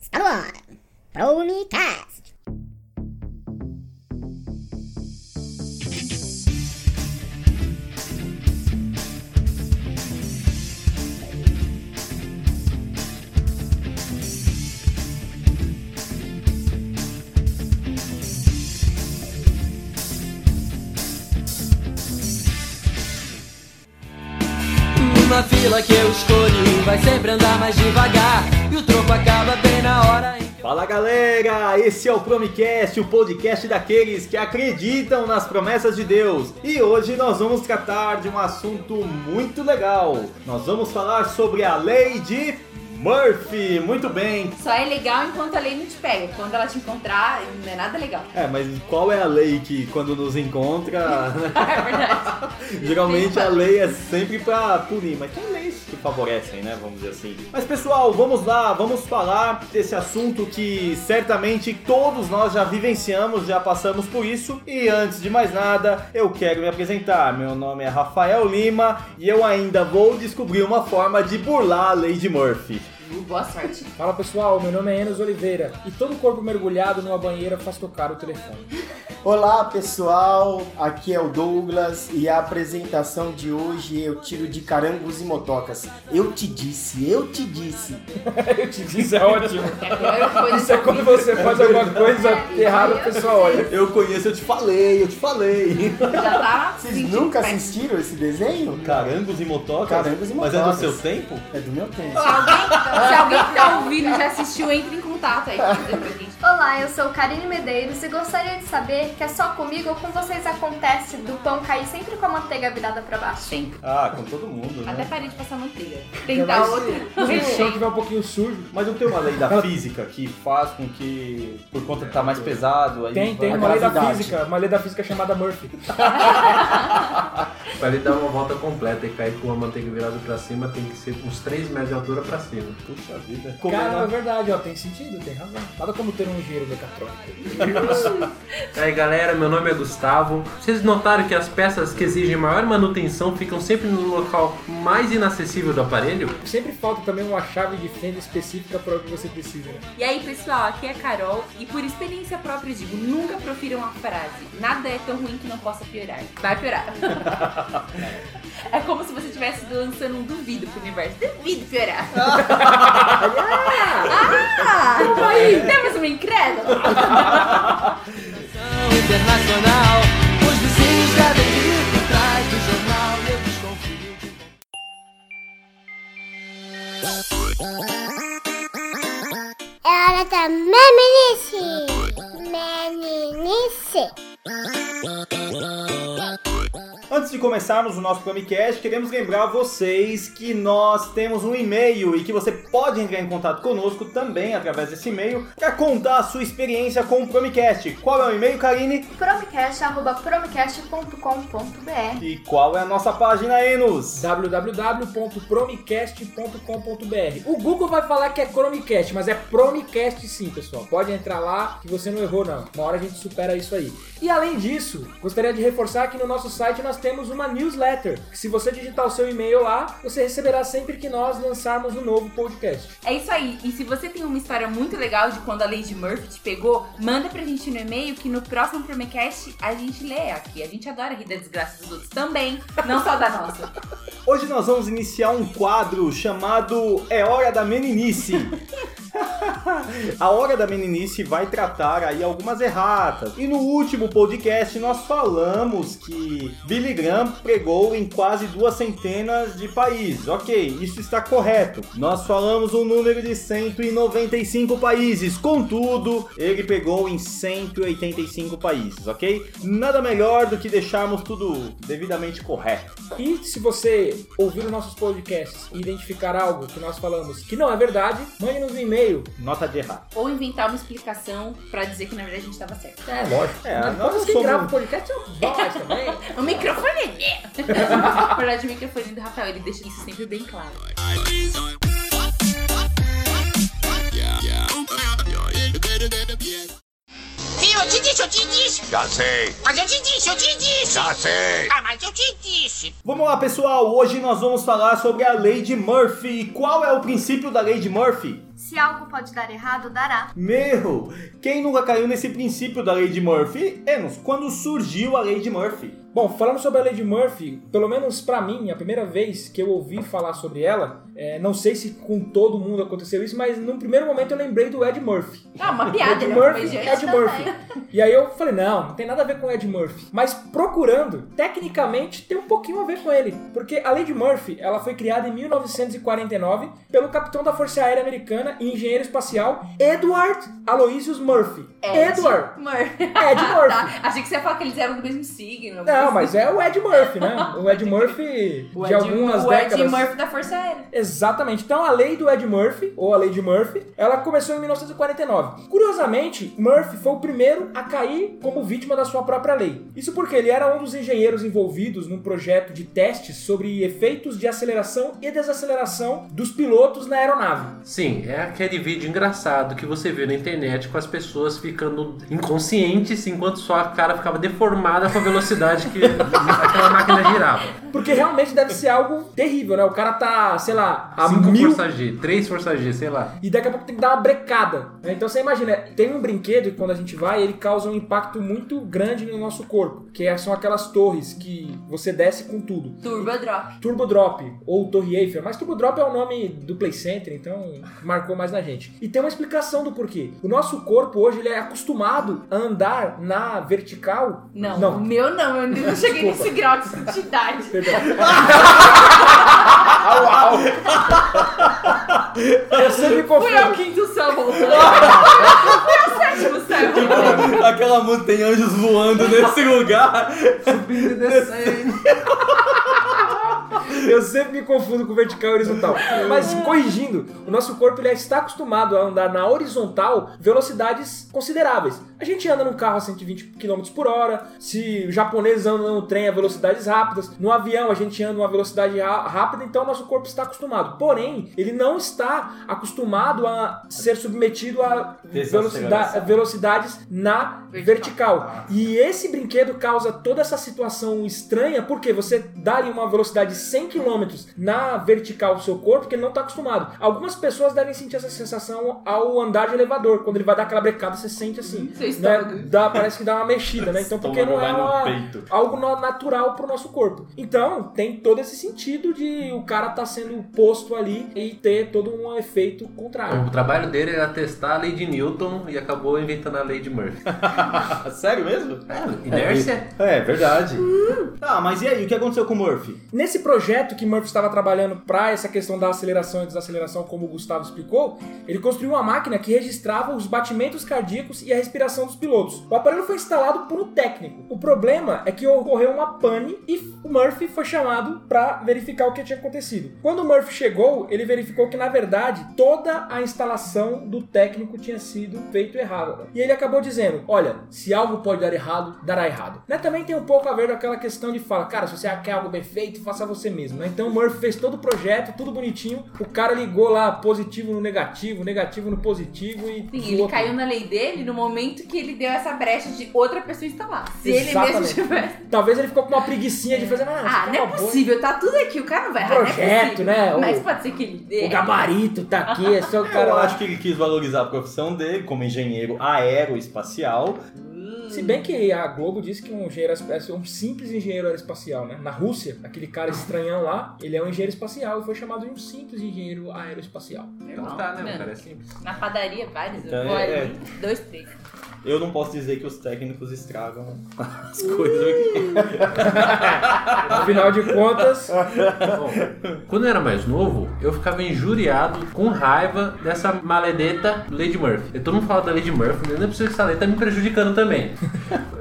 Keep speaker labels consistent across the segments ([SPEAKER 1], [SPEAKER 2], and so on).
[SPEAKER 1] Está no ar.
[SPEAKER 2] Uma fila que eu escolhi vai sempre andar mais devagar o troco acaba bem na hora
[SPEAKER 3] Fala galera, esse é o Promicast, o podcast daqueles que acreditam nas promessas de Deus. E hoje nós vamos tratar de um assunto muito legal. Nós vamos falar sobre a lei de Murphy. Muito bem.
[SPEAKER 4] Só é legal enquanto a lei não te pega. Quando ela te encontrar, não é nada legal.
[SPEAKER 3] É, mas qual é a lei que quando nos encontra,
[SPEAKER 4] É verdade.
[SPEAKER 3] geralmente a lei é sempre pra punir, mas tem leis que favorecem, né, vamos dizer assim. Mas pessoal, vamos lá, vamos falar desse assunto que certamente todos nós já vivenciamos, já passamos por isso. E antes de mais nada, eu quero me apresentar. Meu nome é Rafael Lima e eu ainda vou descobrir uma forma de burlar a lei de Murphy.
[SPEAKER 4] Boa sorte.
[SPEAKER 5] Fala pessoal, meu nome é Enos Oliveira e todo corpo mergulhado numa banheira faz tocar o telefone.
[SPEAKER 6] Olá pessoal, aqui é o Douglas e a apresentação de hoje eu tiro de carangos e motocas. Eu te disse, eu te disse.
[SPEAKER 5] Eu te disse, é ótimo.
[SPEAKER 4] É
[SPEAKER 5] Isso é quando você faz alguma coisa errada, o pessoal olha.
[SPEAKER 3] Eu conheço, eu te falei, eu te falei.
[SPEAKER 4] Já tá
[SPEAKER 6] Vocês
[SPEAKER 4] sentindo
[SPEAKER 6] nunca assistiram esse desenho?
[SPEAKER 3] Carangos e motocas?
[SPEAKER 6] Carangos e
[SPEAKER 3] Mas é do
[SPEAKER 6] motocas.
[SPEAKER 3] seu tempo?
[SPEAKER 6] É do meu tempo.
[SPEAKER 4] Se alguém, que tá ouvindo já assistiu, entre em contato aí
[SPEAKER 7] Olá, eu sou Karine Medeiros e gostaria de saber que é só comigo ou com vocês acontece do pão cair sempre com a manteiga virada pra baixo.
[SPEAKER 4] Sempre.
[SPEAKER 3] Ah, com todo mundo, né?
[SPEAKER 4] Até parei de passar manteiga. Tentar
[SPEAKER 5] mais
[SPEAKER 4] outra.
[SPEAKER 5] Se o chão tiver um pouquinho sujo.
[SPEAKER 3] Mas não tem uma lei da física que faz com que, por conta de estar mais pesado, aí
[SPEAKER 5] Tem, tem
[SPEAKER 3] vai-
[SPEAKER 5] uma lei da
[SPEAKER 6] gravidade.
[SPEAKER 5] física, uma lei da física chamada Murphy.
[SPEAKER 8] Pra ele dar uma volta completa e cair com a manteiga virada pra cima, tem que ser uns 3 metros de altura pra cima.
[SPEAKER 3] Puxa vida.
[SPEAKER 5] Cara, é verdade, ó, tem sentido, tem razão. Nada como ter um engenheiro mecatrônico.
[SPEAKER 8] Aí galera, meu nome é Gustavo. Vocês notaram que as peças que exigem maior manutenção ficam sempre no local mais inacessível do aparelho?
[SPEAKER 5] Sempre falta também uma chave de fenda específica para o que você precisa, né?
[SPEAKER 4] E aí, pessoal, aqui é a Carol e por experiência própria eu digo, nunca profira uma frase. Nada é tão ruim que não possa piorar. Vai piorar. é como se você estivesse lançando um duvido pro universo. Duvido piorar. ah! Aí! Temos uma incrédula?
[SPEAKER 2] internacional Os vizinhos devem vir por trás do jornal Eu desconfio que
[SPEAKER 1] É hora da meminice. Meminice.
[SPEAKER 3] Antes de começarmos o nosso Promicast, queremos lembrar vocês que nós temos um e-mail e que você pode entrar em contato conosco também através desse e-mail para contar a sua experiência com o Promicast. Qual é o e-mail, Karine?
[SPEAKER 7] promcast.promcast.com.br
[SPEAKER 3] E qual é a nossa página, Enos?
[SPEAKER 5] www.promicast.com.br O Google vai falar que é Chromecast, mas é Promicast sim, pessoal. Pode entrar lá que você não errou, não. Uma hora a gente supera isso aí. E além disso, gostaria de reforçar que no nosso site nós temos uma newsletter. Que se você digitar o seu e-mail lá, você receberá sempre que nós lançarmos um novo podcast.
[SPEAKER 4] É isso aí. E se você tem uma história muito legal de quando a Lady Murphy te pegou, manda pra gente no e-mail que no próximo Promecast a gente lê aqui. A gente adora rir da desgraça dos outros também, não só da nossa.
[SPEAKER 3] Hoje nós vamos iniciar um quadro chamado É Hora da Meninice. A Hora da Meninice vai tratar aí algumas erratas. E no último podcast nós falamos que Billy Graham pregou em quase duas centenas de países. Ok, isso está correto. Nós falamos um número de 195 países. Contudo, ele pegou em 185 países, ok? Nada melhor do que deixarmos tudo devidamente correto.
[SPEAKER 5] E se você ouvir os nossos podcasts e identificar algo que nós falamos que não é verdade, mande-nos um e-mail.
[SPEAKER 3] Nota de errar.
[SPEAKER 4] Ou inventar uma explicação pra dizer que na verdade a gente tava certo.
[SPEAKER 5] É, lógico.
[SPEAKER 3] É, nós
[SPEAKER 5] quem
[SPEAKER 3] somos-
[SPEAKER 5] grava o podcast é nós também.
[SPEAKER 4] O microfone é meu. Na verdade, o microfone do Rafael, ele deixa isso sempre bem claro.
[SPEAKER 9] Viu? Eu te disse, eu te disse.
[SPEAKER 10] Já sei,
[SPEAKER 9] Mas eu te disse, eu te disse.
[SPEAKER 10] já sei.
[SPEAKER 9] Ah, mas eu te disse.
[SPEAKER 3] Vamos lá, pessoal. Hoje nós vamos falar sobre a lei de Murphy. E qual é o princípio da lei de Murphy?
[SPEAKER 7] Se algo pode dar errado, dará.
[SPEAKER 3] Meu, quem nunca caiu nesse princípio da lei de Murphy? Enos, quando surgiu a lei de Murphy?
[SPEAKER 5] Bom, falando sobre a de Murphy, pelo menos pra mim, a primeira vez que eu ouvi falar sobre ela, é, não sei se com todo mundo aconteceu isso, mas num primeiro momento eu lembrei do Ed Murphy.
[SPEAKER 4] Ah, uma piada,
[SPEAKER 5] Ed
[SPEAKER 4] né?
[SPEAKER 5] Murphy,
[SPEAKER 4] Mas, gente,
[SPEAKER 5] Ed. Murphy. E aí eu falei, não, não tem nada a ver com o Ed Murphy. Mas procurando, tecnicamente tem um pouquinho a ver com ele. Porque a de Murphy, ela foi criada em 1949 pelo capitão da Força Aérea Americana e engenheiro espacial Edward Aloysius Murphy.
[SPEAKER 4] Ed
[SPEAKER 5] Edward
[SPEAKER 4] Murphy.
[SPEAKER 5] Ed Murphy.
[SPEAKER 4] Tá, Achei que você ia falar que eles eram do mesmo signo.
[SPEAKER 5] Não, mas é o Ed Murphy, né? O Ed Murphy
[SPEAKER 4] O
[SPEAKER 5] de
[SPEAKER 4] Ed,
[SPEAKER 5] algumas
[SPEAKER 4] o
[SPEAKER 5] décadas.
[SPEAKER 4] Ed Murphy da Força Aérea.
[SPEAKER 5] Exatamente. Então a lei do Ed Murphy, ou a lei de Murphy, ela começou em 1949. Curiosamente, Murphy foi o primeiro a cair como vítima da sua própria lei. Isso porque ele era um dos engenheiros envolvidos num projeto de testes sobre efeitos de aceleração e desaceleração dos pilotos na aeronave.
[SPEAKER 8] Sim, é aquele vídeo engraçado que você vê na internet com as pessoas ficando inconscientes enquanto só a cara ficava deformada com a velocidade que aquela máquina girava.
[SPEAKER 5] Porque realmente deve ser algo terrível, né? O cara tá, sei lá, a
[SPEAKER 8] 5
[SPEAKER 5] mil
[SPEAKER 8] força G, 3 força G, sei lá.
[SPEAKER 5] E daqui a pouco tem que dar uma brecada. né? Então você imagina, tem um brinquedo que quando a gente vai, ele causa um impacto muito grande no nosso corpo. Que é- são aquelas torres que você desce com tudo.
[SPEAKER 4] Turbo Drop.
[SPEAKER 5] Turbo Drop, ou Torre Eiffel. Mas Turbo Drop é o nome do Play Center, então marcou mais na gente. E tem uma explicação do porquê. O nosso corpo hoje ele é acostumado a andar na vertical.
[SPEAKER 4] Não, o
[SPEAKER 5] Não,
[SPEAKER 4] meu não. Eu ainda não cheguei
[SPEAKER 5] Desculpa.
[SPEAKER 4] nesse grau de santidade.
[SPEAKER 5] Eu sempre
[SPEAKER 4] Fui ao
[SPEAKER 5] confundo.
[SPEAKER 4] quinto céu voltando. Fui ao sétimo céu.
[SPEAKER 3] Aquela música tem anjos voando nesse lugar.
[SPEAKER 8] Subindo e descendo.
[SPEAKER 5] Eu sempre me confundo com vertical e horizontal. Mas corrigindo, o nosso corpo ele está acostumado a andar na horizontal velocidades consideráveis. A gente anda num carro a 120 km por hora, se o japonês anda no trem a velocidades rápidas, no avião a gente anda uma velocidade rápida, então o nosso corpo está acostumado. Porém, ele não está acostumado a ser submetido a velocidade, velocidades na vertical. E esse brinquedo causa toda essa situação estranha porque você dá ali uma velocidade de 100 km na vertical do seu corpo que ele não está acostumado. Algumas pessoas devem sentir essa sensação ao andar de elevador. Quando ele vai dar aquela brecada, você sente assim. Né? Dá, parece que dá uma mexida, né? Então, porque não é uma- algo natural pro nosso corpo. Então, tem todo esse sentido de o cara tá sendo posto ali e ter todo um efeito contrário.
[SPEAKER 8] O trabalho dele era testar a lei de Newton e acabou inventando a lei de Murphy.
[SPEAKER 3] Sério mesmo?
[SPEAKER 8] Inércia?
[SPEAKER 3] É, verdade. Tá, mas e aí, o que aconteceu com o Murphy?
[SPEAKER 5] Nesse projeto que Murphy estava trabalhando para essa questão da aceleração e desaceleração, como o Gustavo explicou, ele construiu uma máquina que registrava os batimentos cardíacos e a respiração dos pilotos. O aparelho foi instalado por um técnico. O problema é que ocorreu uma pane e o Murphy foi chamado para verificar o que tinha acontecido. Quando o Murphy chegou, ele verificou que na verdade toda a instalação do técnico tinha sido feito errado. E ele acabou dizendo: "Olha, se algo pode dar errado, dará errado". Né? Também tem um pouco a ver com aquela questão de fala, cara, se você quer algo bem feito, faça você mesmo. Né? Então o Murphy fez todo o projeto, tudo bonitinho. O cara ligou lá positivo no negativo, negativo no positivo e
[SPEAKER 4] Sim, ele caiu na lei dele no momento que ele deu essa brecha de outra pessoa instalar. Se ele
[SPEAKER 5] Exatamente.
[SPEAKER 4] mesmo tivesse.
[SPEAKER 5] Talvez ele ficou com uma preguicinha de fazer, ah,
[SPEAKER 4] Ah, não é
[SPEAKER 5] uma boa, hein?"
[SPEAKER 4] possível, tá tudo aqui, o cara não vai errar, não é
[SPEAKER 5] Projeto,
[SPEAKER 4] possível.
[SPEAKER 5] né? O-
[SPEAKER 4] Mas pode ser que ele dê.
[SPEAKER 5] O gabarito tá aqui, é só o cara
[SPEAKER 3] Eu acho que ele quis valorizar a profissão dele como engenheiro aeroespacial.
[SPEAKER 5] Se bem que a Globo disse que um engenheiro é um simples engenheiro aeroespacial, né? Na Rússia, aquele cara estranhão lá, ele é um engenheiro espacial e foi chamado de um simples engenheiro aeroespacial.
[SPEAKER 8] Então tá, né? O
[SPEAKER 4] mano,
[SPEAKER 8] cara é simples.
[SPEAKER 4] Na padaria, vários.
[SPEAKER 3] Então, é-
[SPEAKER 4] ali, dois, três.
[SPEAKER 3] Eu não posso dizer que os técnicos estragam as coisas aqui.
[SPEAKER 5] Afinal de contas,
[SPEAKER 8] Bom, quando eu era mais novo, eu ficava injuriado, com raiva dessa maledeta Lady Murphy. E todo mundo fala da Lady Murphy, mas não é possível que essa lei tá me prejudicando também.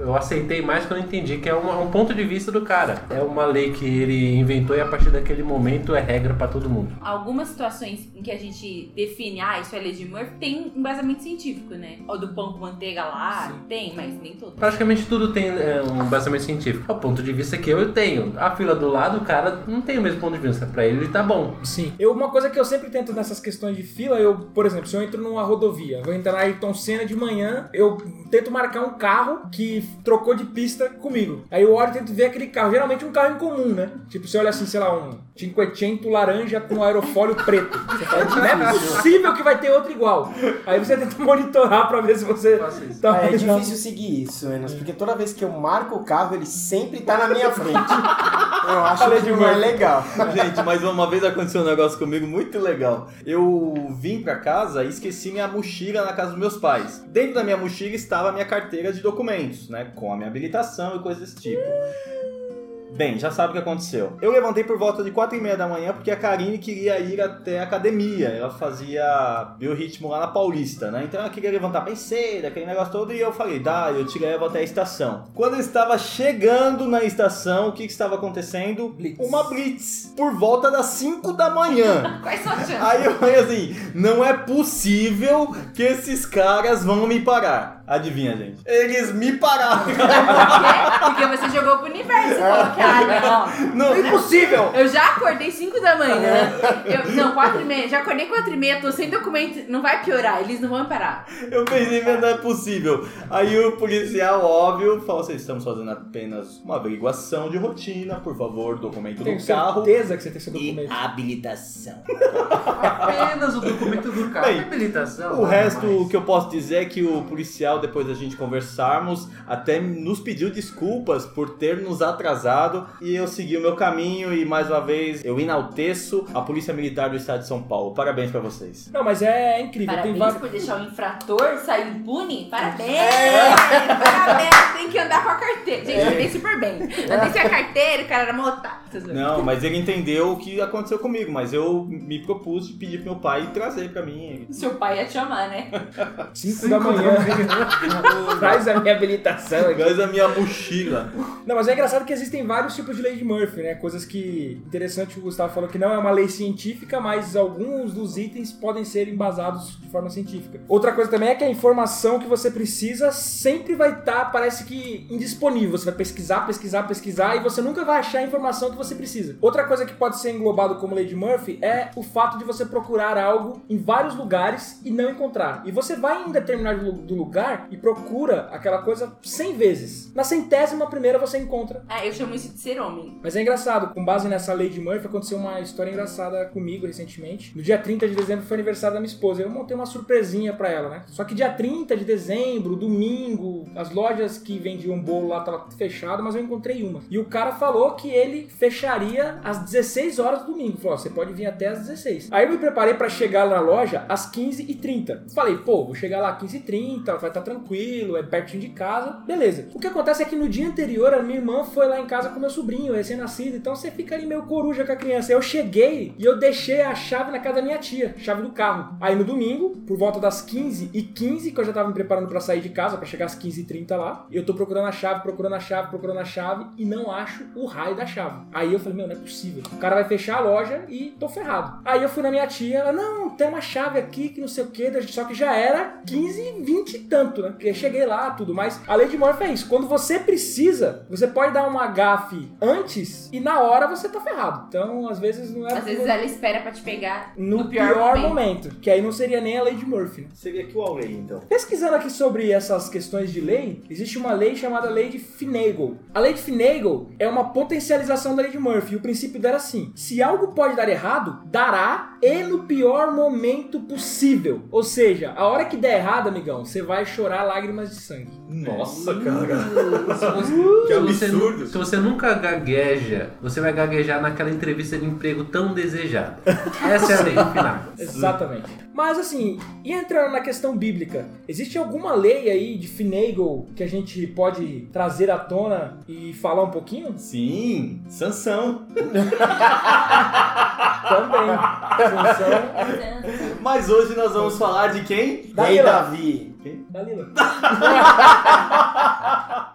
[SPEAKER 8] Eu aceitei mais quando eu entendi que é uma- um ponto de vista do cara. É uma lei que ele inventou e a partir daquele momento é regra pra todo mundo.
[SPEAKER 4] Algumas situações em que a gente define, ah, isso é lei de Murphy, tem um embasamento científico, né? O do pão com manteiga lá, tem, mas nem todo.
[SPEAKER 8] Praticamente tudo tem é, um baseamento científico. É o ponto de vista que eu tenho. A fila do lado, o cara não tem o mesmo ponto de vista. Pra ele, ele tá bom.
[SPEAKER 5] sim. Eu, uma coisa que eu sempre tento nessas questões de fila, eu, por exemplo, se eu entro numa rodovia, vou entrar na Ayrton Senna de manhã, eu tento marcar um carro que trocou de pista comigo. Aí eu olho e tento ver aquele carro. Geralmente um carro em comum, né? Tipo, você olha assim, sei lá, um Cinquecento laranja com aerofólio preto. Você fala, não é possível que vai ter outro igual. Aí você tenta monitorar pra ver se você tá
[SPEAKER 6] é
[SPEAKER 5] vendo.
[SPEAKER 6] difícil seguir isso, Enos, porque toda vez que eu marco o carro, ele sempre tá na minha frente. Eu acho que não é legal.
[SPEAKER 3] Gente, mas uma vez aconteceu um negócio comigo muito legal. Eu vim pra casa e esqueci minha mochila na casa dos meus pais. Dentro da minha mochila estava a minha carteira de documentos, né? Com a minha habilitação e coisas desse tipo. Bem, já sabe o que aconteceu. Eu levantei por volta de 4 e meia da manhã porque a Karine queria ir até a academia. Ela fazia biorritmo lá na Paulista, né? Então ela queria levantar bem cedo, aquele negócio todo. E eu falei, dá, eu te levo até a estação. Quando eu estava chegando na estação, o que, que estava acontecendo?
[SPEAKER 5] Blitz.
[SPEAKER 3] Uma blitz. Por volta das 5 da manhã.
[SPEAKER 4] Quais são as chances?
[SPEAKER 3] Aí eu falei assim, não é possível que esses caras vão me parar. Adivinha, gente? Eles me pararam.
[SPEAKER 4] Por quê? Porque você jogou pro universo e falou que, ah, não.
[SPEAKER 3] Não,
[SPEAKER 5] Impossível!
[SPEAKER 4] Eu já acordei 5 da manhã. Eu, não, 4 e meia. Já acordei 4 e meia, tô sem documento. Não vai piorar, eles não vão parar.
[SPEAKER 3] Eu pensei, mas não é possível. Aí o policial, óbvio, falou assim: estamos fazendo apenas uma averiguação de rotina, por favor, documento
[SPEAKER 5] Tenho
[SPEAKER 3] do carro.
[SPEAKER 5] certeza que você tem seu
[SPEAKER 3] E
[SPEAKER 5] documento.
[SPEAKER 3] habilitação.
[SPEAKER 8] Apenas o documento do carro.
[SPEAKER 3] Bem,
[SPEAKER 8] habilitação.
[SPEAKER 3] O resto
[SPEAKER 8] mais.
[SPEAKER 3] que eu posso dizer é que o policial, depois da gente conversarmos, até nos pediu desculpas por ter nos atrasado e eu segui o meu caminho e mais uma vez eu enalteço a Polícia Militar do Estado de São Paulo. Parabéns pra vocês.
[SPEAKER 5] Não, mas é incrível.
[SPEAKER 4] Parabéns
[SPEAKER 5] Tem vários...
[SPEAKER 4] por deixar o infrator sair impune. Parabéns! Parabéns! Tem que andar com a carteira. Gente, eu andei super bem. Andei sem a carteira, o cara era motado.
[SPEAKER 3] Não, mas ele entendeu o que aconteceu comigo, mas eu me propus de pedir pro meu pai trazer pra mim.
[SPEAKER 4] Seu pai ia te amar, né?
[SPEAKER 5] 5 da manhã. Traz a minha habilitação aqui.
[SPEAKER 3] Mas a minha mochila.
[SPEAKER 5] Não, mas é engraçado que existem vários tipos de lei de Murphy, né? Coisas que. Interessante o Gustavo falou que não é uma lei científica, mas alguns dos itens podem ser embasados de forma científica. Outra coisa também é que a informação que você precisa sempre vai estar, parece que, indisponível. Você vai pesquisar, pesquisar, pesquisar e você nunca vai achar a informação que você precisa. Outra coisa que pode ser englobado como lei de Murphy é o fato de você procurar algo em vários lugares e não encontrar. E você vai em determinado lu- do lugar e procura aquela coisa 100 vezes. Na centésima primeira você encontra
[SPEAKER 4] Ah, eu chamo isso de ser homem.
[SPEAKER 5] mas é engraçado, com base nessa lei de Murphy, aconteceu uma história engraçada comigo recentemente. No dia 30 de dezembro foi aniversário da minha esposa. Eu montei uma surpresinha pra ela, né? Só que dia 30 de dezembro, domingo, as lojas que vendiam bolo lá estavam fechadas, mas eu encontrei uma. E o cara falou que ele fecharia às 16 horas do domingo. Falou: ó, você pode vir até às 16. Aí eu me preparei pra chegar na loja às 15h30. Falei, pô, vou chegar lá às 15h30, vai estar tranquilo, é pertinho de casa, beleza. O que acontece é que no dia anterior a minha irmã foi lá em casa com meu sobrinho, recém-nascido, então você fica ali meio coruja com a criança. Eu cheguei e eu deixei a chave na casa da minha tia, chave do carro. Aí no domingo, por volta das 15 e 15 que eu já tava me preparando pra sair de casa, pra chegar às 15 e 30 lá, eu tô procurando a chave, procurando a chave, procurando a chave e não acho o raio da chave. Aí eu falei, meu, não é possível. O cara vai fechar a loja e tô ferrado. Aí eu fui na minha tia, ela, não, tem uma chave aqui que não sei o que, só que já era 15, 20 e tanto, né? Porque cheguei lá, tudo mais. A lei de Murphy é isso. Quando você precisa, você pode dar uma gafe antes e na hora você tá ferrado. Então, às vezes não é
[SPEAKER 4] Às vezes ela espera pra te pegar
[SPEAKER 5] no,
[SPEAKER 4] no,
[SPEAKER 5] pior,
[SPEAKER 4] pior,
[SPEAKER 5] momento. Que aí não seria nem a lei de Murphy. né?
[SPEAKER 3] Seria aqui o Aulei, então.
[SPEAKER 5] Pesquisando aqui sobre essas questões de lei, existe uma lei chamada Lei de Finagle. A Lei de Finagle é uma potencialização da Lei de Murphy. E o princípio dela é assim: se algo pode dar errado, dará e no pior momento possível. Ou seja, a hora que der errado, amigão, você vai chorar lágrimas de sangue.
[SPEAKER 3] Nossa, cara. Que absurdo.
[SPEAKER 8] se você nunca gagueja, você vai gaguejar naquela entrevista de emprego tão desejada. Essa é a lei final.
[SPEAKER 5] Exatamente. Mas assim, e entrando na questão bíblica, existe alguma lei aí de Finagle que a gente pode trazer à tona e falar um pouquinho?
[SPEAKER 3] Sim, Sansão.
[SPEAKER 5] Também. Sansão,
[SPEAKER 3] Mas hoje nós vamos falar de quem?
[SPEAKER 6] Rei Davi.
[SPEAKER 5] Dalila.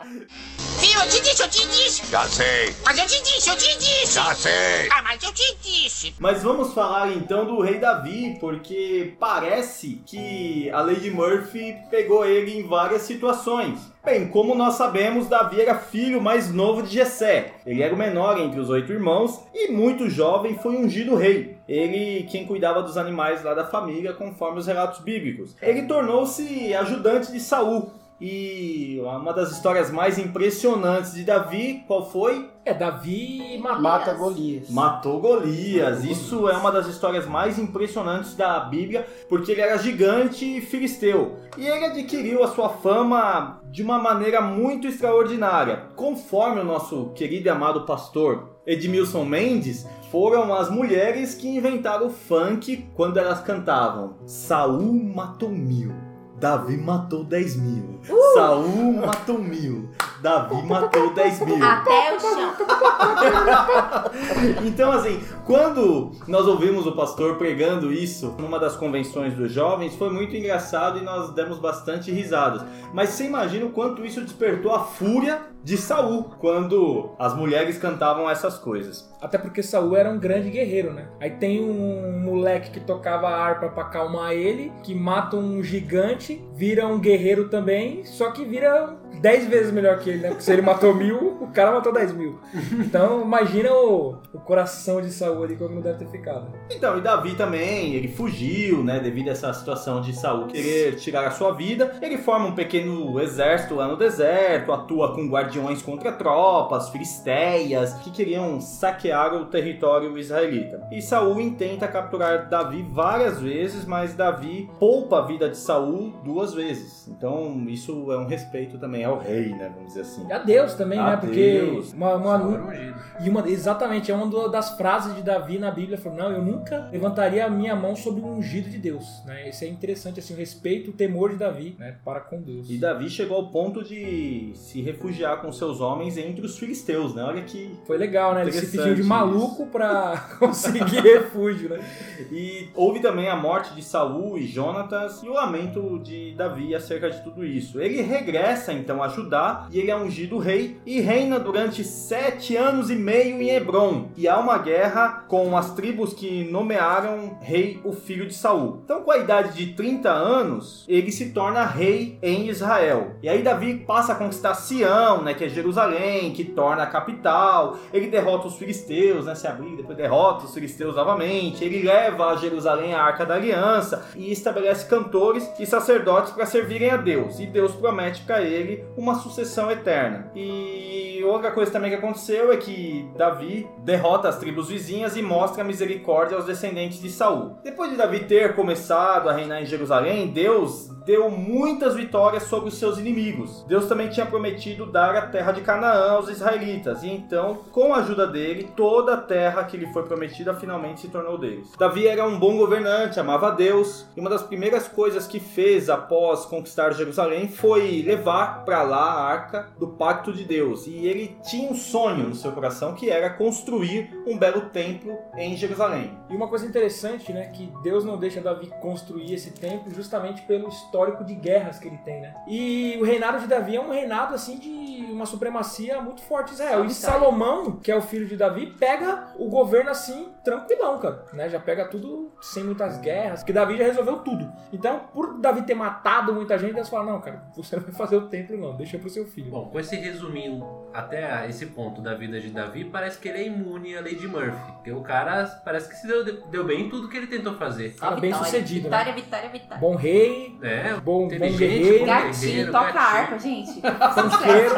[SPEAKER 9] Fio, eu te disse, eu te disse.
[SPEAKER 10] Já sei,
[SPEAKER 9] Mas eu te disse, eu te disse.
[SPEAKER 10] já sei.
[SPEAKER 9] Ah, mas eu te disse.
[SPEAKER 3] Mas vamos falar então do rei Davi, porque parece que a de Murphy pegou ele em várias situações. Bem, como nós sabemos, Davi era filho mais novo de Jessé. Ele era o menor entre os oito irmãos e muito jovem foi ungido rei. Ele quem cuidava dos animais lá da família, conforme os relatos bíblicos. Ele tornou-se ajudante de Saul. E uma das histórias mais impressionantes de Davi, qual foi?
[SPEAKER 5] É, Davi matou.
[SPEAKER 6] Mata Golias.
[SPEAKER 3] Matou Golias. Isso é uma das histórias mais impressionantes da Bíblia, porque ele era gigante e filisteu. E ele adquiriu a sua fama de uma maneira muito extraordinária. Conforme o nosso querido e amado pastor Edmilson Mendes, foram as mulheres que inventaram o funk quando elas cantavam Saul matou mil. Davi matou 10 mil. Saul matou mil. Davi matou 10 mil.
[SPEAKER 4] Até o chão.
[SPEAKER 3] Então, assim, quando nós ouvimos o pastor pregando isso numa das convenções dos jovens, foi muito engraçado e nós demos bastante risadas. Mas você imagina o quanto isso despertou a fúria de Saul quando as mulheres cantavam essas coisas.
[SPEAKER 5] Até porque Saul era um grande guerreiro, né? Aí tem um moleque que tocava harpa pra acalmar ele, que mata um gigante, vira um guerreiro também, só que vira 10 vezes melhor que ele, né? Porque se ele matou mil, o cara matou 10 mil. Então imagina o, o coração de Saul ali como não deve ter ficado.
[SPEAKER 3] Então, e Davi também, ele fugiu, né, devido a essa situação de Saul querer tirar a sua vida. Ele forma um pequeno exército lá no deserto, atua com guardiões contra tropas filisteias que queriam saquear o território israelita. E Saul intenta capturar Davi várias vezes, mas Davi poupa a vida de Saul duas vezes. Então, isso é um respeito também ao rei, né, vamos dizer assim.
[SPEAKER 5] E a Deus também,
[SPEAKER 3] A
[SPEAKER 5] né? Porque
[SPEAKER 3] Deus.
[SPEAKER 5] uma, uma,
[SPEAKER 8] ungido.
[SPEAKER 5] E uma, exatamente, é uma das frases de Davi na Bíblia, falou, não, eu nunca levantaria a minha mão sobre o ungido de Deus, né? Isso é interessante, assim, o respeito, o temor de Davi, né, para com Deus.
[SPEAKER 3] E Davi chegou ao ponto de se refugiar com seus homens entre os filisteus, né? Olha que
[SPEAKER 5] Foi legal, né? Ele se fingiu de maluco pra conseguir refúgio, né?
[SPEAKER 3] E houve também a morte de Saul e Jonatas e o lamento de Davi acerca de tudo isso. Ele regressa então a Judá e ele é ungido rei e reina durante sete anos e meio em Hebron. E há uma guerra com as tribos que nomearam rei o filho de Saul. Então, com a idade de 30 anos, ele se torna rei em Israel. E aí Davi passa a conquistar Sião, né, que é Jerusalém, que torna a capital. Ele derrota os filisteus, né, se abriga, depois derrota os filisteus novamente. Ele leva a Jerusalém a Arca da Aliança e estabelece cantores e sacerdotes para servirem a Deus. E Deus promete para ele uma sucessão eterna. E outra coisa também que aconteceu é que Davi derrota as tribos vizinhas e mostra misericórdia aos descendentes de Saul. Depois de Davi ter começado a reinar em Jerusalém, Deus deu muitas vitórias sobre os seus inimigos. Deus também tinha prometido dar a terra de Canaã aos israelitas, e então, com a ajuda dele, toda a terra que lhe foi prometida finalmente se tornou deles. Davi era um bom governante, amava a Deus, e uma das primeiras coisas que fez após conquistar Jerusalém foi levar para lá a arca do pacto de Deus. E ele tinha um sonho no seu coração que era construir um belo templo em Jerusalém.
[SPEAKER 5] E uma coisa interessante, né, que Deus não deixa Davi construir esse templo justamente pelo histórico de guerras que ele tem, né? E o reinado de Davi é um reinado assim de uma supremacia muito forte em Israel. E
[SPEAKER 4] Vitória.
[SPEAKER 5] Salomão, que é o filho de Davi, pega o governo assim tranquilão, cara, né? Já pega tudo sem muitas guerras, porque Davi já resolveu tudo. Então, por Davi ter matado muita gente, Deus fala: "Não, cara, você não vai fazer o templo não, deixa pro seu filho".
[SPEAKER 8] Bom, com esse resuminho até esse ponto da vida de Davi, parece que ele é imune à lei de Murphy. Porque o cara parece que se deu, deu bem em tudo que ele tentou fazer.
[SPEAKER 5] Cara bem sucedido, né?
[SPEAKER 4] Vitória, vitória, vitória.
[SPEAKER 5] Bom rei,
[SPEAKER 8] É,
[SPEAKER 5] bom, bom
[SPEAKER 8] inteligente,
[SPEAKER 5] guerreiro,
[SPEAKER 8] bom
[SPEAKER 4] Gatinho,
[SPEAKER 8] guerreiro,
[SPEAKER 4] toca harpa, gente.
[SPEAKER 5] funkeiro,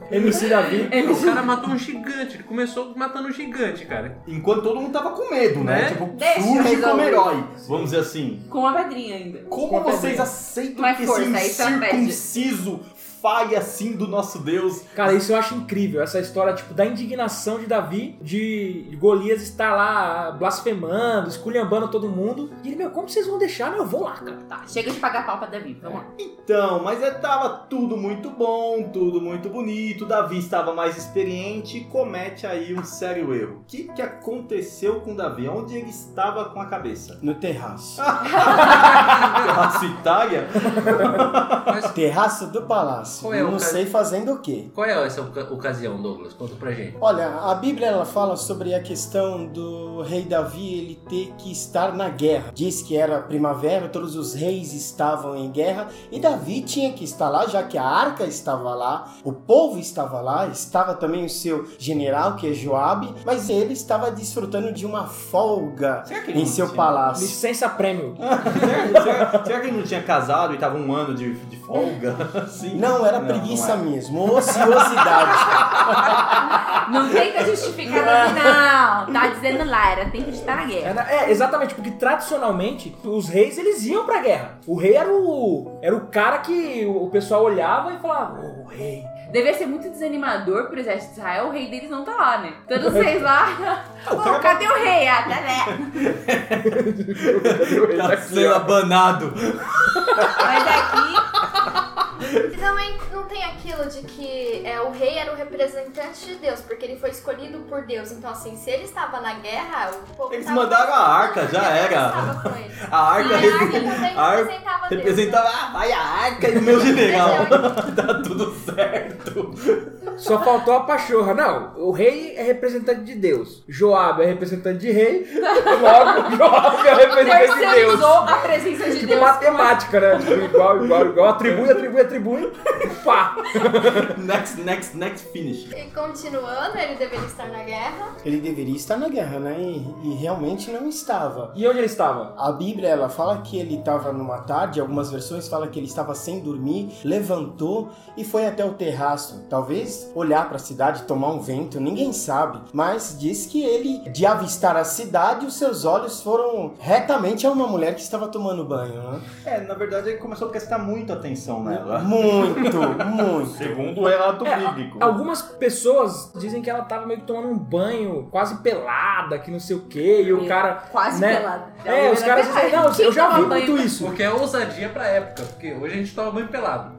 [SPEAKER 5] MC Davi.
[SPEAKER 8] O cara matou um gigante, ele começou matando um gigante, cara.
[SPEAKER 3] Enquanto todo mundo tava com medo, né?
[SPEAKER 8] Né?
[SPEAKER 3] Tipo,
[SPEAKER 4] Deixa
[SPEAKER 3] surge como herói, vamos dizer assim.
[SPEAKER 4] Com uma pedrinha ainda.
[SPEAKER 3] Como
[SPEAKER 5] Com a
[SPEAKER 3] vocês
[SPEAKER 5] pedrinha.
[SPEAKER 3] aceitam
[SPEAKER 4] é
[SPEAKER 3] que
[SPEAKER 4] força,
[SPEAKER 3] esse
[SPEAKER 4] é
[SPEAKER 3] incircunciso fale assim do nosso Deus?
[SPEAKER 5] Cara, isso eu acho incrível, essa história, tipo, da indignação de Davi, de Golias estar lá blasfemando, esculhambando todo mundo. E ele, meu, como vocês vão deixar? Não, eu vou lá, cara.
[SPEAKER 4] Tá, chega de pagar pau pra Davi, vamos lá.
[SPEAKER 3] Então, mas é, tava tudo muito bom, tudo muito bonito. Davi estava mais experiente e comete aí um sério erro. O que, que aconteceu com Davi? Onde ele estava com a cabeça?
[SPEAKER 6] No terraço.
[SPEAKER 3] Terraço Itália?
[SPEAKER 6] terraço do palácio.
[SPEAKER 8] Qual é
[SPEAKER 6] não sei fazendo o quê.
[SPEAKER 8] Qual é essa oca- ocasião, Douglas? Conta pra gente.
[SPEAKER 6] Olha, a Bíblia ela fala sobre a questão do rei Davi ele ter que estar na guerra. Diz que era primavera, todos os reis estavam em guerra e Davi tinha que estar lá, já que a arca estava lá, o povo estava lá, estava também o seu general, que é Joabe, mas ele estava desfrutando de uma folga em seu
[SPEAKER 3] tinha?
[SPEAKER 6] palácio.
[SPEAKER 5] Licença prêmio.
[SPEAKER 3] será, será- será que ele não tinha casado e tava um ano de, de folga? Assim?
[SPEAKER 6] Não, era
[SPEAKER 3] Não,
[SPEAKER 6] preguiça
[SPEAKER 3] não é.
[SPEAKER 6] mesmo, ociosidade.
[SPEAKER 4] Não tenta justificar não. Tá dizendo lá, era tempo de estar na guerra.
[SPEAKER 5] Era- É, exatamente, porque tradicionalmente os reis eles iam pra guerra. O rei era o era o cara que o pessoal olhava e falava: "Ô, rei".
[SPEAKER 4] Devia ser muito desanimador pro exército de Israel, o rei deles não tá lá, né? Todos vocês lá. Ô, cadê o rei? Ah, tá né?
[SPEAKER 3] Tá sendo abanado.
[SPEAKER 4] Mas aqui.
[SPEAKER 7] E também não tem aquilo de que é, o rei era o representante de Deus, porque ele foi escolhido por Deus. Então, assim, se ele estava na guerra, o povo
[SPEAKER 3] Eles mandaram a arca, já era. A arca,
[SPEAKER 7] E a arca também
[SPEAKER 3] a arca
[SPEAKER 7] representava Deus.
[SPEAKER 3] representava, ah, vai a arca e o meu general. tá tudo certo.
[SPEAKER 5] Só faltou a pachorra. Não, o rei é representante de Deus. Joabe é representante de rei. Logo, Joabe é representante de Deus.
[SPEAKER 4] A presença de
[SPEAKER 5] Tipo
[SPEAKER 4] Deus.
[SPEAKER 5] matemática, né? Tipo, igual, igual, igual. Atribui, atribui, atribui. Pá.
[SPEAKER 3] Next, next, next finish.
[SPEAKER 7] E continuando, ele deveria estar na guerra.
[SPEAKER 6] Ele deveria estar na guerra, né? E, e realmente não estava.
[SPEAKER 5] E onde ele estava?
[SPEAKER 6] A Bíblia ela fala que ele estava numa tarde, algumas versões falam que ele estava sem dormir, levantou e foi até o terraço. Talvez olhar para a cidade, tomar um vento, ninguém sabe. Mas diz que ele, de avistar a cidade, os seus olhos foram retamente a uma mulher que estava tomando banho, né?
[SPEAKER 3] É, na verdade ele começou a prestar muita atenção nela.
[SPEAKER 6] Muito, muito.
[SPEAKER 3] Segundo o relato
[SPEAKER 5] É,
[SPEAKER 3] bíblico.
[SPEAKER 5] Algumas pessoas dizem que ela tava meio que tomando um banho, quase pelada, que não sei o quê, e o cara.
[SPEAKER 4] Quase
[SPEAKER 5] né?
[SPEAKER 4] pelado. Já
[SPEAKER 5] É, os caras dizem, não,
[SPEAKER 4] Quem
[SPEAKER 5] eu já vi muito isso.
[SPEAKER 8] Porque é ousadia pra época, porque hoje a gente toma banho pelado.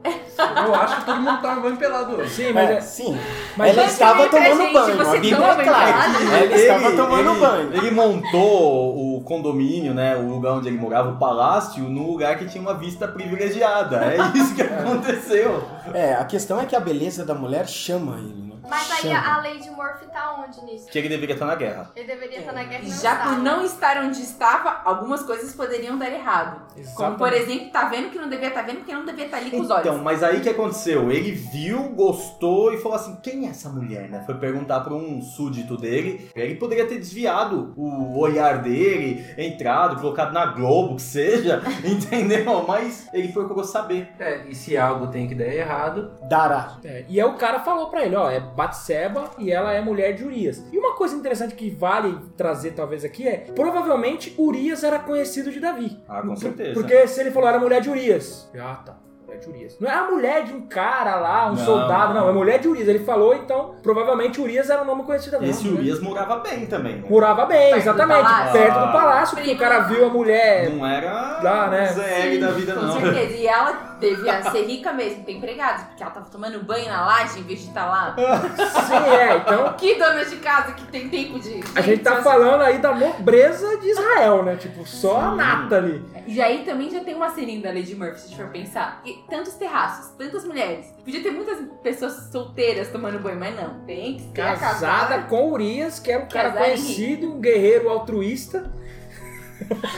[SPEAKER 8] Eu acho que todo mundo toma banho pelado hoje.
[SPEAKER 5] Sim, mas
[SPEAKER 6] É,
[SPEAKER 5] é.
[SPEAKER 6] sim.
[SPEAKER 5] Mas
[SPEAKER 6] ela
[SPEAKER 5] mas
[SPEAKER 6] estava tomando
[SPEAKER 4] gente,
[SPEAKER 6] banho. A Bíblia é clara. Ela estava tomando
[SPEAKER 3] ele-
[SPEAKER 6] banho.
[SPEAKER 3] Ele montou o condomínio, né? O lugar onde ele morava, o palácio, num lugar que tinha uma vista privilegiada. É isso que aconteceu.
[SPEAKER 6] É, a questão é que a beleza da mulher chama ele?
[SPEAKER 7] Mas aí
[SPEAKER 6] Chama.
[SPEAKER 7] a, Lady Murphy tá onde nisso?
[SPEAKER 3] Que ele deveria estar na guerra.
[SPEAKER 7] Ele deveria estar na guerra e não
[SPEAKER 4] Já por
[SPEAKER 7] estava.
[SPEAKER 4] não estar onde estava, algumas coisas poderiam dar errado. Como, por exemplo, tá vendo que não devia estar vendo porque não devia estar ali com os olhos.
[SPEAKER 3] Então, mas aí o que aconteceu? Ele viu, gostou e falou assim: quem é essa mulher, né? Foi perguntar pra um súdito dele. Ele poderia ter desviado o olhar dele, entrado, colocado na Globo, que seja, entendeu? Mas ele procurou saber.
[SPEAKER 8] É, e se algo tem que dar errado,
[SPEAKER 6] Dará.
[SPEAKER 5] É, e aí o cara falou pra ele, ó, é Batseba e ela é mulher de Urias. E uma coisa interessante que vale trazer talvez aqui é, provavelmente Urias era conhecido de Davi.
[SPEAKER 3] Ah, com certeza.
[SPEAKER 5] Porque se ele falou era mulher de Urias. Ah, tá. Mulher de Urias. Não é a mulher de um cara lá, um
[SPEAKER 3] Não.
[SPEAKER 5] soldado, não. É mulher de Urias. Ele falou, então, provavelmente Urias era o nome conhecido da
[SPEAKER 3] Esse. Urias morava bem também. né?
[SPEAKER 5] Morava bem,
[SPEAKER 4] Perto do
[SPEAKER 5] exatamente.
[SPEAKER 4] palácio.
[SPEAKER 5] Perto do palácio, porque o cara viu a mulher.
[SPEAKER 3] Não era
[SPEAKER 5] Lá, né?
[SPEAKER 3] ZL da vida,
[SPEAKER 4] Com
[SPEAKER 3] não.
[SPEAKER 4] certeza. E ela devia ser rica mesmo, ter empregados, porque ela tava tomando banho na laje em vez de estar lá.
[SPEAKER 5] Sim, é. Então,
[SPEAKER 4] Que dona de casa que tem tempo de.
[SPEAKER 5] a gente tá falando aí da nobreza de Israel, né? Tipo, só a nata ali.
[SPEAKER 4] E aí também já tem uma ceninha da Lady Murphy, se a gente for pensar. E tantos terraços, tantas mulheres. Podia ter muitas pessoas solteiras tomando banho, mas não. Tem que ser a
[SPEAKER 5] Casada com Urias, que era um cara
[SPEAKER 4] Casada
[SPEAKER 5] conhecido, um guerreiro altruísta.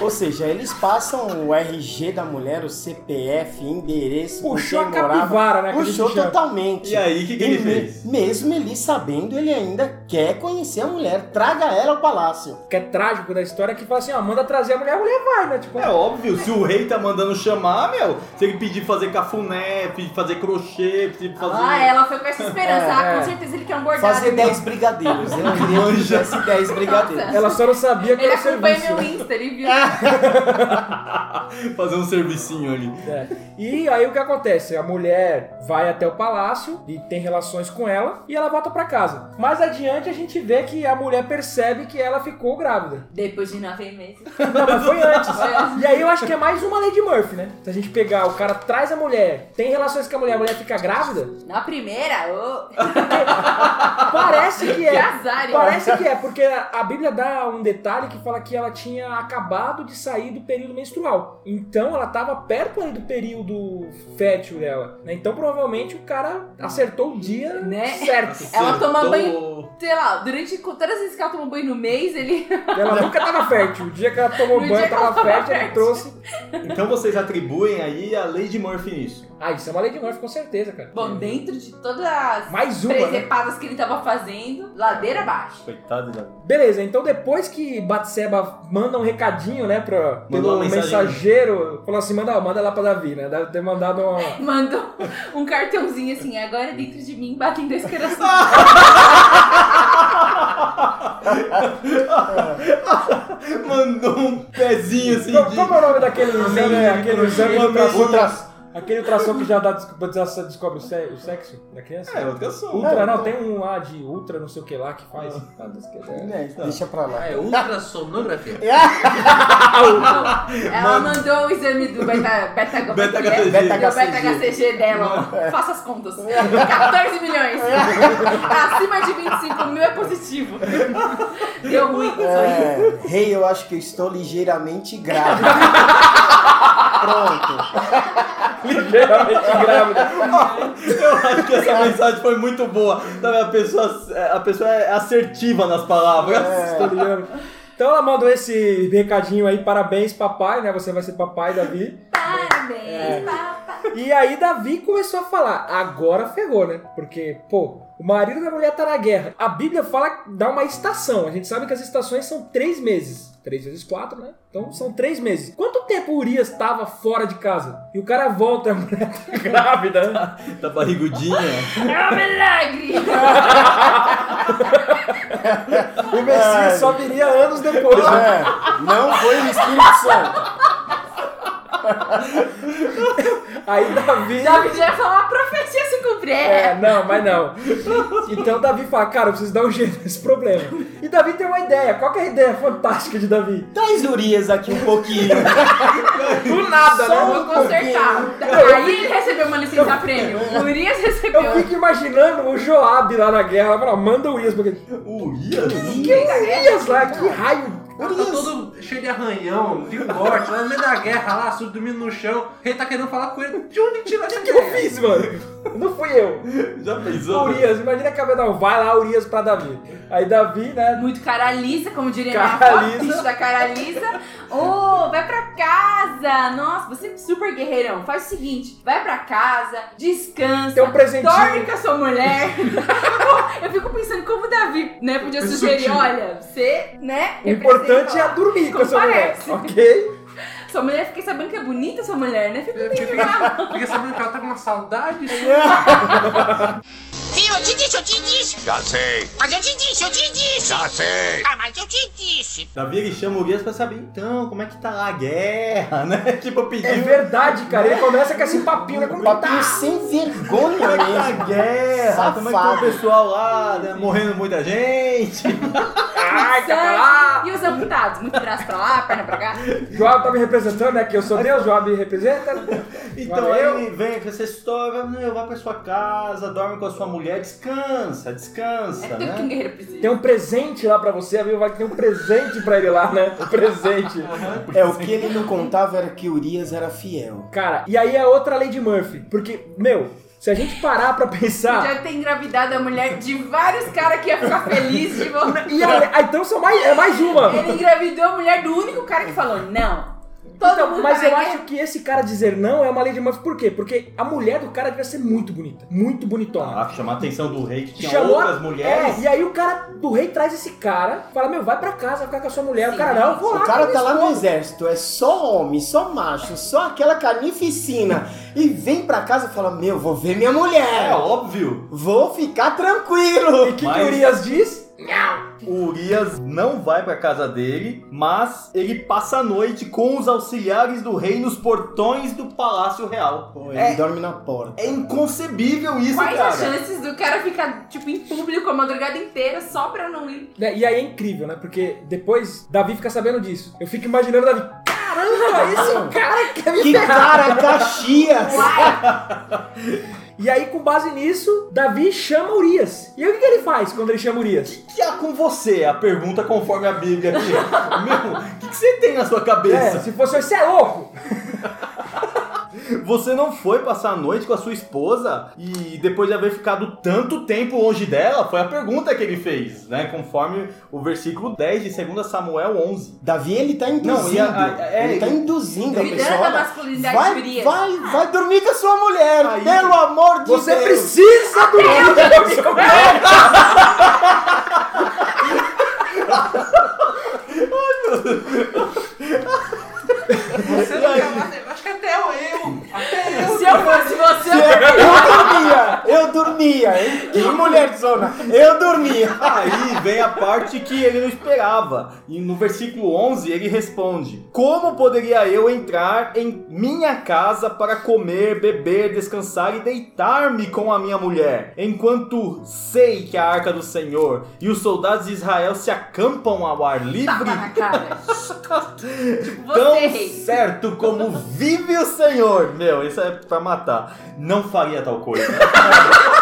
[SPEAKER 6] Ou seja, eles passam o RG da mulher, o CPF, endereço,
[SPEAKER 5] Puxou a capivara, né? que
[SPEAKER 6] Puxou totalmente.
[SPEAKER 3] E aí, o que, que ele fez?
[SPEAKER 6] Mesmo ele sabendo, ele ainda quer conhecer a mulher. Traga ela ao palácio.
[SPEAKER 5] que é trágico da história, que fala assim, ó, manda trazer a mulher, a mulher vai, né? Tipo,
[SPEAKER 3] É óbvio, se o rei tá mandando chamar, meu, se ele pedir fazer cafuné, pedir fazer crochê, pedir fazer.
[SPEAKER 4] Ah, ela foi com essa esperança.
[SPEAKER 5] É,
[SPEAKER 4] ah,
[SPEAKER 5] é.
[SPEAKER 4] com certeza ele quer um bordado.
[SPEAKER 6] Fazer 10 brigadeiros. Ele queria que fizesse 10 brigadeiros.
[SPEAKER 5] ela só não sabia que
[SPEAKER 4] Ele
[SPEAKER 5] era o
[SPEAKER 4] acompanha
[SPEAKER 5] serviço.
[SPEAKER 4] meu Insta, ele viu.
[SPEAKER 3] fazer um servicinho ali.
[SPEAKER 5] É. E aí o que acontece? A mulher vai até o palácio e tem relações com ela e ela volta pra casa. Mais adiante a gente vê que a mulher percebe que ela ficou grávida.
[SPEAKER 4] Depois de nove meses.
[SPEAKER 5] Não, mas foi antes. e aí eu acho que é mais uma Lady Murphy, né? Se a gente pegar, o cara traz a mulher, tem relações com a mulher, a mulher fica grávida,
[SPEAKER 4] Na primeira, ô.
[SPEAKER 5] parece que
[SPEAKER 4] Que
[SPEAKER 5] é.
[SPEAKER 4] azar, hein?
[SPEAKER 5] Parece que é, porque a Bíblia dá um detalhe que fala que ela tinha acabado acabado de sair do período menstrual. Então ela tava perto ali do período fértil dela. né? Então provavelmente o cara acertou o dia
[SPEAKER 4] Né?
[SPEAKER 5] certo.
[SPEAKER 4] Ela toma
[SPEAKER 3] Acertou.
[SPEAKER 4] banho, sei lá, durante todas as vezes que ela toma banho no mês, ele.
[SPEAKER 5] Ela nunca tava fértil. O dia que ela tomou
[SPEAKER 4] No
[SPEAKER 5] banho,
[SPEAKER 4] dia que
[SPEAKER 5] tava
[SPEAKER 4] ela tava
[SPEAKER 5] fértil, ele
[SPEAKER 4] fértil.
[SPEAKER 5] trouxe.
[SPEAKER 3] Então vocês atribuem aí a lei de Murphy nisso.
[SPEAKER 5] Ah, isso é uma lei de Murphy, com certeza, cara.
[SPEAKER 4] Bom, dentro de todas as
[SPEAKER 5] Mais uma, né?
[SPEAKER 4] presepadas que ele tava fazendo, ladeira abaixo.
[SPEAKER 3] Coitado da.
[SPEAKER 5] Beleza, então depois que Batseba manda um recadinho, né, pra, pelo
[SPEAKER 3] mensagem.
[SPEAKER 5] mensageiro, falou assim, manda, manda lá pra Davi, né? Deve ter mandado uma...
[SPEAKER 4] Mandou um cartãozinho assim, agora dentro de mim batem dois corações.
[SPEAKER 3] Mandou um pezinho assim
[SPEAKER 5] Como,
[SPEAKER 3] de.
[SPEAKER 5] é o nome daquele exame, né? aquele exame ultrassom. Aquele ultrassom que já dá, descobre, já descobre o, se- o sexo da criança?
[SPEAKER 3] É, outra som.
[SPEAKER 5] Ultra, não, tem um lá de ultra, não sei o que lá, que faz. Ah,
[SPEAKER 6] É, deixa pra lá.
[SPEAKER 8] É ultrassonografia.
[SPEAKER 4] Ela mandou o exame do beta, beta,
[SPEAKER 3] Beta
[SPEAKER 4] beta,
[SPEAKER 3] HCG.
[SPEAKER 4] beta, beta HCG dela. Faça as contas. 14 milhões. Acima de 25 mil é positivo. Deu ruim.
[SPEAKER 6] É, rei, eu acho que eu estou ligeiramente grávida. Pronto.
[SPEAKER 5] Ligeiramente grávida.
[SPEAKER 3] Eu acho que essa mensagem foi muito boa. Sabe, a pessoa, a pessoa é assertiva nas palavras.
[SPEAKER 5] Tá ligado? Então ela mandou esse recadinho aí, parabéns papai, né? Você vai ser papai, Davi.
[SPEAKER 4] Parabéns,
[SPEAKER 5] É.
[SPEAKER 4] papai.
[SPEAKER 5] E aí Davi começou a falar, agora ferrou, né? Porque, pô, o marido da mulher tá na guerra. A Bíblia fala, dá uma estação. A gente sabe que as estações são três meses. Três vezes quatro, né? Então são três meses. Quanto tempo o Urias tava fora de casa? E o cara volta, a mulher tá grávida, né?
[SPEAKER 3] Tá barrigudinha.
[SPEAKER 4] É um milagre.
[SPEAKER 5] O Messias só viria anos depois, né?
[SPEAKER 6] É, não foi o Espírito Santo.
[SPEAKER 5] Aí Davi...
[SPEAKER 4] Davi já falou a profecia se cumprir.
[SPEAKER 5] É, não, mas não. Então Davi fala, cara, eu preciso dar um jeito nesse problema. E Davi tem uma ideia. Qual que é a ideia fantástica de Davi?
[SPEAKER 6] Traz Urias aqui um pouquinho.
[SPEAKER 5] Do nada,
[SPEAKER 6] Só
[SPEAKER 5] né?
[SPEAKER 4] Vou consertar. Aí ele recebeu uma licença prêmio. O Urias recebeu.
[SPEAKER 5] Eu fico imaginando o Joab lá na guerra, ela fala, manda o Urias, porque...
[SPEAKER 3] O Ian?
[SPEAKER 5] Que Urias lá, que raio...
[SPEAKER 8] O tá todo cheio de arranhão, de corte, lá no meio da guerra, lá, sujo, dormindo no chão. Ele tá querendo falar com ele. De onde tirou essa
[SPEAKER 5] O que eu fiz, mano? Não fui eu.
[SPEAKER 3] Já pensou?
[SPEAKER 5] Urias, imagina que a não, vai lá Urias pra Davi. Aí Davi, né?
[SPEAKER 4] Muito cara lisa, como diria
[SPEAKER 5] Cara
[SPEAKER 4] minha
[SPEAKER 5] lisa.
[SPEAKER 4] bicho da cara lisa. Ô, vai pra casa. Nossa, você é super guerreirão. Faz o seguinte, vai pra casa, descansa.
[SPEAKER 5] Tem um presentinho.
[SPEAKER 4] Dorme com a sua mulher. Eu fico pensando como o Davi, né, podia sugerir, olha, você, né,
[SPEAKER 5] O importante é dormir com a sua mulher, ok?
[SPEAKER 4] Sua mulher, fiquei sabendo que é bonita sua mulher, né? Fica
[SPEAKER 8] Eu
[SPEAKER 4] bem
[SPEAKER 8] fiquei,
[SPEAKER 4] legal.
[SPEAKER 8] fiquei sabendo que ela tá com uma saudade.
[SPEAKER 9] Viu? Eu te disse, eu te disse.
[SPEAKER 10] Já sei,
[SPEAKER 9] Mas eu te disse, eu te disse.
[SPEAKER 10] já sei.
[SPEAKER 9] Ah, mas eu te disse.
[SPEAKER 3] Davi ele chama o Urias pra saber, então, como é que tá lá a guerra, né? Tipo, pediu.
[SPEAKER 5] É verdade, cara. Ele começa com esse papinho, né? Como
[SPEAKER 6] Papinho
[SPEAKER 5] tá?
[SPEAKER 6] sem vergonha
[SPEAKER 3] Como é que tá a
[SPEAKER 6] mesmo.
[SPEAKER 3] guerra? Como é que tá o
[SPEAKER 6] Safado.
[SPEAKER 3] pessoal lá, né, morrendo muita gente?
[SPEAKER 5] Ai, tá
[SPEAKER 4] E os amputados? Muito braço pra lá, perna pra cá.
[SPEAKER 5] Joab tá me representando, né? Que eu sou Deus, Joab me representa.
[SPEAKER 3] Então
[SPEAKER 5] Valeu.
[SPEAKER 3] aí vem com essa história, não, vai pra sua casa, dorme com a sua mulher, descansa, descansa,
[SPEAKER 4] É que um
[SPEAKER 3] né?
[SPEAKER 4] guerreiro precisa.
[SPEAKER 5] Tem um presente lá pra você, viu? Vai ter um presente pra ele lá, né? Um presente.
[SPEAKER 6] É, o que ele não contava era que Urias era fiel.
[SPEAKER 5] Cara, e aí é outra lei de Murphy. Porque, meu, se a gente parar pra pensar.
[SPEAKER 4] Podia ter engravidado a mulher de vários caras que ia ficar feliz de voltar.
[SPEAKER 5] E ah, então são mais, é mais uma.
[SPEAKER 4] Ele engravidou a mulher do único cara que falou não. Todo
[SPEAKER 5] Então,
[SPEAKER 4] mundo
[SPEAKER 5] mas
[SPEAKER 4] tá
[SPEAKER 5] eu acho que esse cara dizer não é uma lei de Murphy. Por quê? Porque a mulher do cara devia ser muito bonita. Muito bonitona.
[SPEAKER 3] Ah, chamar a atenção do rei que tinha
[SPEAKER 5] Chamou
[SPEAKER 3] outras mulheres.
[SPEAKER 5] É, e aí o cara do rei traz esse cara, fala, meu, vai pra casa, vai ficar com a sua mulher.
[SPEAKER 4] Sim,
[SPEAKER 5] o cara, não, eu vou lá.
[SPEAKER 6] O cara tá lá no exército, é só homem, só macho, só aquela carnificina. E vem pra casa e fala: Meu, vou ver minha
[SPEAKER 3] É
[SPEAKER 6] mulher.
[SPEAKER 3] óbvio.
[SPEAKER 6] Vou ficar tranquilo.
[SPEAKER 5] E o que,
[SPEAKER 3] Mas-
[SPEAKER 5] Urias diz?
[SPEAKER 3] O Urias não vai pra casa dele, mas ele passa a noite com os auxiliares do rei nos portões do Palácio Real.
[SPEAKER 6] Pô, ele
[SPEAKER 3] É,
[SPEAKER 6] dorme na porta.
[SPEAKER 3] é inconcebível isso,
[SPEAKER 4] Quais
[SPEAKER 3] cara.
[SPEAKER 4] as chances do cara ficar, tipo, em público a madrugada inteira só pra não ir?
[SPEAKER 5] Né, E aí é incrível, né? Porque depois Davi fica sabendo disso. Eu fico imaginando Davi. Caramba, esse cara quer me
[SPEAKER 6] Que
[SPEAKER 5] ferrar.
[SPEAKER 6] cara Caxias!
[SPEAKER 5] E aí, com base nisso, Davi chama Urias. E aí, o que, que ele faz quando ele chama Urias?
[SPEAKER 3] O que há com você? A pergunta conforme a Bíblia aqui. Meu, o que, que você tem na sua
[SPEAKER 5] É,
[SPEAKER 3] cabeça?
[SPEAKER 5] se fosse você é louco.
[SPEAKER 3] Você não foi passar a noite com a sua esposa e depois de haver ficado tanto tempo longe dela? Foi a pergunta que ele fez, né? Conforme o versículo 10 de 2 Samuel 11.
[SPEAKER 6] Davi, ele tá induzindo.
[SPEAKER 3] Não, e a- a- é,
[SPEAKER 6] ele tá
[SPEAKER 3] ele-
[SPEAKER 6] induzindo a pessoa.
[SPEAKER 4] da masculinidade
[SPEAKER 6] vai,
[SPEAKER 4] de Urias.
[SPEAKER 6] vai, vai dormir com a sua mulher,
[SPEAKER 3] Aí-
[SPEAKER 6] pelo amor de
[SPEAKER 5] Você
[SPEAKER 6] Deus.
[SPEAKER 5] precisa dormir com
[SPEAKER 8] Você não quer Acho Yes.
[SPEAKER 4] Se eu fosse você, eu
[SPEAKER 6] Eu dormia, eu dormia, hein? Que mulher zona, eu dormia.
[SPEAKER 3] Aí vem a parte que ele não esperava. E no versículo 11 ele responde: Como poderia eu entrar em minha casa para comer, beber, descansar e deitar-me com a minha mulher, enquanto sei que a arca do Senhor e os soldados de Israel se acampam ao ar livre?
[SPEAKER 4] tapa na cara.
[SPEAKER 3] Tão certo como vive o Senhor. Meu, isso é pra matar. Não faria tal coisa.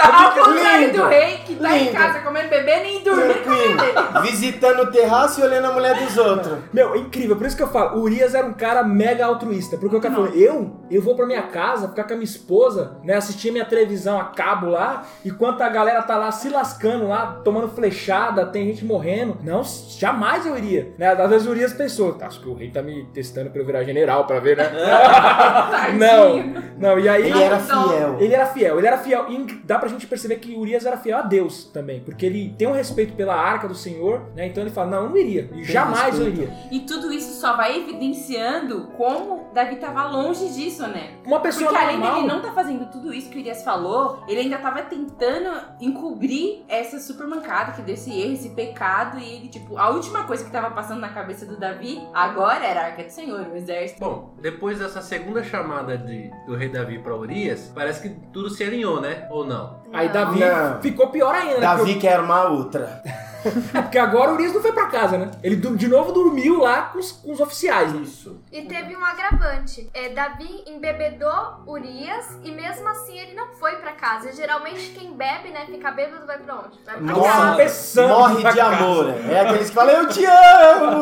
[SPEAKER 4] Ao contrário
[SPEAKER 6] Lindo,
[SPEAKER 4] do rei que tá em
[SPEAKER 6] lindo.
[SPEAKER 4] casa comendo bebê nem dormindo.
[SPEAKER 6] Tranquilo. Visitando o terraço e olhando a mulher dos outros.
[SPEAKER 5] Meu, é incrível. Por isso que eu falo, o Urias era um cara mega altruísta. Porque o cara falou, eu, eu vou pra minha casa, ficar com a minha esposa, né, assistir minha televisão a cabo lá, enquanto a galera tá lá se lascando lá, tomando flechada, tem gente morrendo. Não, jamais eu iria. Né? Às vezes o Urias pensou, "Tá, acho que o rei tá me testando pra eu virar general, pra ver, né? não, não, e aí...
[SPEAKER 6] Ele era fiel.
[SPEAKER 5] Ele era fiel, ele era fiel. E dá pra gente perceber que Urias era fiel a Deus também. Porque ele tem um respeito pela arca do Senhor, né? Então ele fala: Não, eu não iria. E jamais eu
[SPEAKER 6] respeito.
[SPEAKER 5] iria.
[SPEAKER 4] E tudo isso só vai evidenciando como Davi tava longe disso, né?
[SPEAKER 5] Uma pessoa
[SPEAKER 4] Porque além
[SPEAKER 5] normal.
[SPEAKER 4] dele não tá fazendo tudo isso que o Urias falou, ele ainda tava tentando encobrir essa super mancada que deu esse erro, esse pecado. E ele, tipo, a última coisa que tava passando na cabeça do Davi agora era a arca do Senhor, o exército.
[SPEAKER 8] Bom, depois dessa segunda chamada de, do rei Davi pra Urias, parece que tudo se alinhou, né? Ou não?
[SPEAKER 5] Aí Davi
[SPEAKER 6] Não.
[SPEAKER 5] ficou pior ainda, né?
[SPEAKER 6] Davi
[SPEAKER 5] Porque,
[SPEAKER 6] quer uma outra.
[SPEAKER 5] porque agora o Urias não foi pra casa, né? Ele de novo dormiu lá com os, com os oficiais. né?
[SPEAKER 3] Isso.
[SPEAKER 7] E teve um agravante. É, Davi embebedou Urias e mesmo assim ele não foi pra casa. E geralmente quem bebe, né, fica bêbado, vai pra onde? Vai pra
[SPEAKER 6] Nossa,
[SPEAKER 7] casa.
[SPEAKER 5] pensando
[SPEAKER 6] Morre de
[SPEAKER 5] casa.
[SPEAKER 6] amor. né? É aqueles que falam, eu te amo!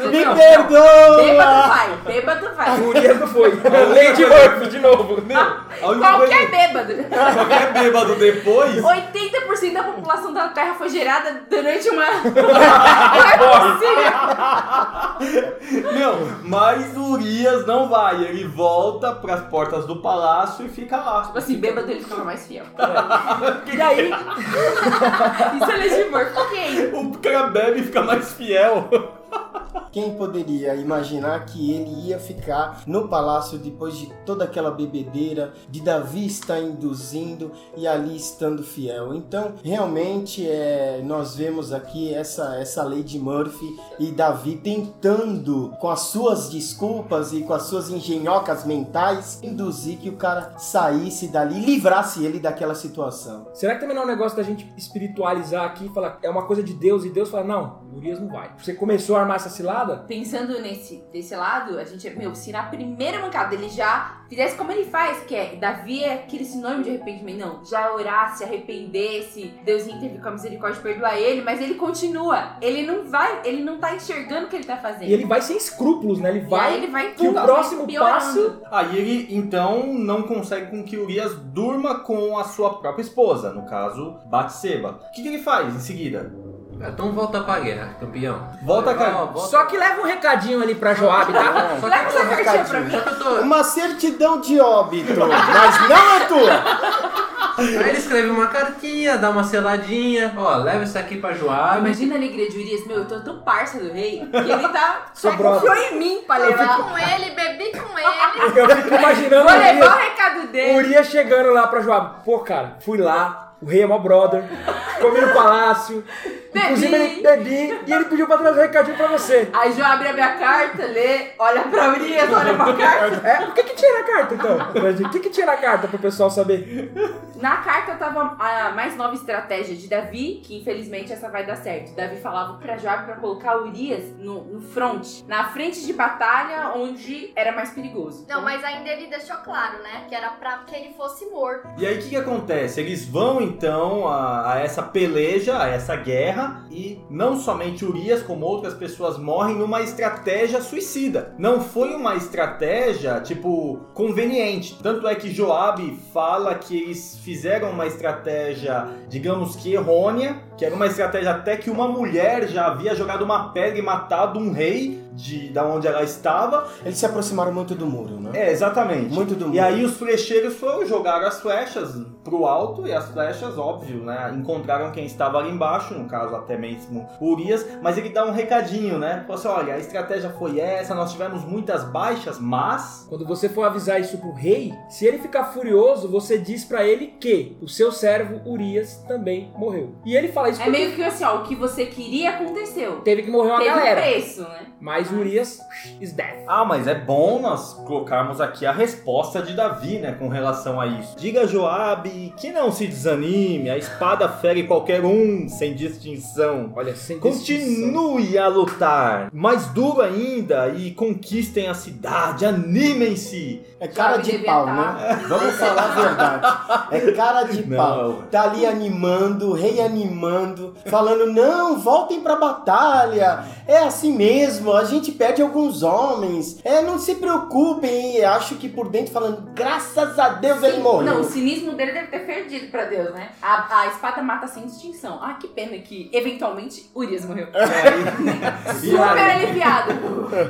[SPEAKER 6] Me
[SPEAKER 4] Não,
[SPEAKER 6] perdoa!
[SPEAKER 4] Bêbado vai, bêbado vai.
[SPEAKER 5] O Urias não foi. Lady Murphy de novo.
[SPEAKER 3] A única
[SPEAKER 4] Qualquer
[SPEAKER 3] coisa,
[SPEAKER 4] bêbado.
[SPEAKER 3] qualquer bêbado depois.
[SPEAKER 4] 80% da população da Terra foi gerada durante uma.
[SPEAKER 3] Meu, mas o Urias não vai. Ele volta pras portas do palácio e fica lá.
[SPEAKER 4] Tipo assim, bêbado ele ficava mais fiel.
[SPEAKER 5] E aí,
[SPEAKER 4] Isso é legítimor. Ok.
[SPEAKER 3] O cara bebe e fica mais fiel.
[SPEAKER 6] Quem poderia imaginar que ele ia ficar no palácio depois de toda aquela bebedeira, de Davi estar induzindo e ali estando fiel? Então, realmente, é, nós vemos aqui essa, essa lei de Murphy e Davi tentando, com as suas desculpas e com as suas engenhocas mentais, induzir que o cara saísse dali, livrasse ele daquela situação.
[SPEAKER 5] será que também não é um negócio da gente espiritualizar aqui e falar é uma coisa de Deus e Deus fala, não, Urias não vai. Você começou a armar essa cilada?
[SPEAKER 4] Pensando nesse desse lado, a gente, meu, se na primeira mancada ele já fizesse como ele faz, que é Davi é aquele sinônimo de arrependimento, não, já orasse, arrependesse, Deus intervir com a misericórdia e perdoar ele, mas ele continua. Ele não vai, ele não tá enxergando o que ele tá fazendo.
[SPEAKER 5] E ele vai sem escrúpulos, né? Ele
[SPEAKER 4] E
[SPEAKER 5] vai.
[SPEAKER 4] aí ele vai
[SPEAKER 5] que o próximo passo
[SPEAKER 3] Aí ele então não consegue com que Urias durma com a sua própria esposa, no caso, Batseba. O que, que ele faz em seguida?
[SPEAKER 8] Então volta pra guerra, campeão.
[SPEAKER 3] Volta,
[SPEAKER 8] Ó,
[SPEAKER 3] cara.
[SPEAKER 8] volta-
[SPEAKER 5] Só que leva um recadinho ali pra Joab, tá?
[SPEAKER 8] Só
[SPEAKER 4] Leva essa cartinha pra mim.
[SPEAKER 8] eu tô.
[SPEAKER 6] Uma certidão de óbito, mas não é tua!
[SPEAKER 8] Aí ele escreve uma cartinha, dá uma seladinha. Ó, leva isso aqui pra Joab.
[SPEAKER 4] Imagina a alegria de Urias, meu, eu tô tão parça do rei, que ele tá. Só
[SPEAKER 5] brother.
[SPEAKER 4] confiou em mim pra
[SPEAKER 7] Eu
[SPEAKER 4] levar.
[SPEAKER 7] fui com ele, bebi com ele.
[SPEAKER 5] Eu fico imaginando
[SPEAKER 4] Vou levar o recado dele.
[SPEAKER 5] Urias chegando lá pra Joab. Pô, cara, fui lá, O rei é mó brother. Comi no palácio. Inclusive, ele bebi e ele pediu pra trazer um recadinho pra você.
[SPEAKER 4] Aí João abre a minha carta, lê, olha pra Urias, olha pra carta.
[SPEAKER 5] É, o que que tinha na carta, então? O que que tinha na carta pro pessoal saber?
[SPEAKER 4] Na carta tava a mais nova estratégia de Davi, que infelizmente essa vai dar certo. Davi falava pra Joab pra colocar Urias no, no front, na frente de batalha, onde era mais perigoso.
[SPEAKER 7] Não, mas ainda ele deixou claro, né? Que era pra que ele fosse morto.
[SPEAKER 3] E aí o que, que acontece? Eles vão então a, a essa peleja, a essa guerra, e não somente Urias, como outras pessoas morrem numa estratégia suicida. Não foi uma estratégia, tipo, conveniente. Tanto é que Joabe fala que eles fizeram uma estratégia, digamos que errônea, que era uma estratégia até que uma mulher já havia jogado uma pedra e matado um rei de da onde ela estava.
[SPEAKER 6] Eles se aproximaram muito do muro, né?
[SPEAKER 3] É, exatamente.
[SPEAKER 6] Muito do muro.
[SPEAKER 3] E aí os flecheiros foram jogar as flechas pro alto e as flechas, óbvio, né? Encontraram quem estava ali embaixo, no caso até mesmo Urias, mas ele dá um recadinho, né? Falou assim: olha, a estratégia foi essa, nós tivemos muitas baixas, mas.
[SPEAKER 5] Quando você for avisar isso pro rei, se ele ficar furioso, você diz pra ele que o seu servo Urias também morreu. E ele fala isso
[SPEAKER 4] É
[SPEAKER 5] porque
[SPEAKER 4] meio que assim, ó, o que você queria aconteceu.
[SPEAKER 5] teve que morrer uma
[SPEAKER 4] Teve um
[SPEAKER 5] galera.
[SPEAKER 4] preço, né?
[SPEAKER 5] Mas Urias is dead.
[SPEAKER 3] Ah, mas é bom nós colocarmos aqui a resposta de Davi, né, com relação a isso. Diga a Joabe que não se desanime, a espada fere qualquer um, sem distinção.
[SPEAKER 5] Olha, sem distinção.
[SPEAKER 3] Continue a lutar, mais duro ainda, e conquistem a cidade, animem-se.
[SPEAKER 6] É cara
[SPEAKER 4] Sabe,
[SPEAKER 6] de pau,
[SPEAKER 4] tá.
[SPEAKER 6] né? Vamos falar a verdade. É cara de
[SPEAKER 3] Não.
[SPEAKER 6] pau. Tá ali animando, reanimando, falando: não, voltem pra batalha. É assim mesmo, a gente perde alguns homens. É, não se preocupem. E acho que por dentro falando: graças a Deus ele
[SPEAKER 4] Sim,
[SPEAKER 6] morreu.
[SPEAKER 4] Não, o cinismo dele deve ter perdido pra Deus, né? A, a espada mata sem distinção. Ah, que pena que, eventualmente, Urias morreu.
[SPEAKER 3] E
[SPEAKER 4] Super
[SPEAKER 3] aí,
[SPEAKER 4] aliviado.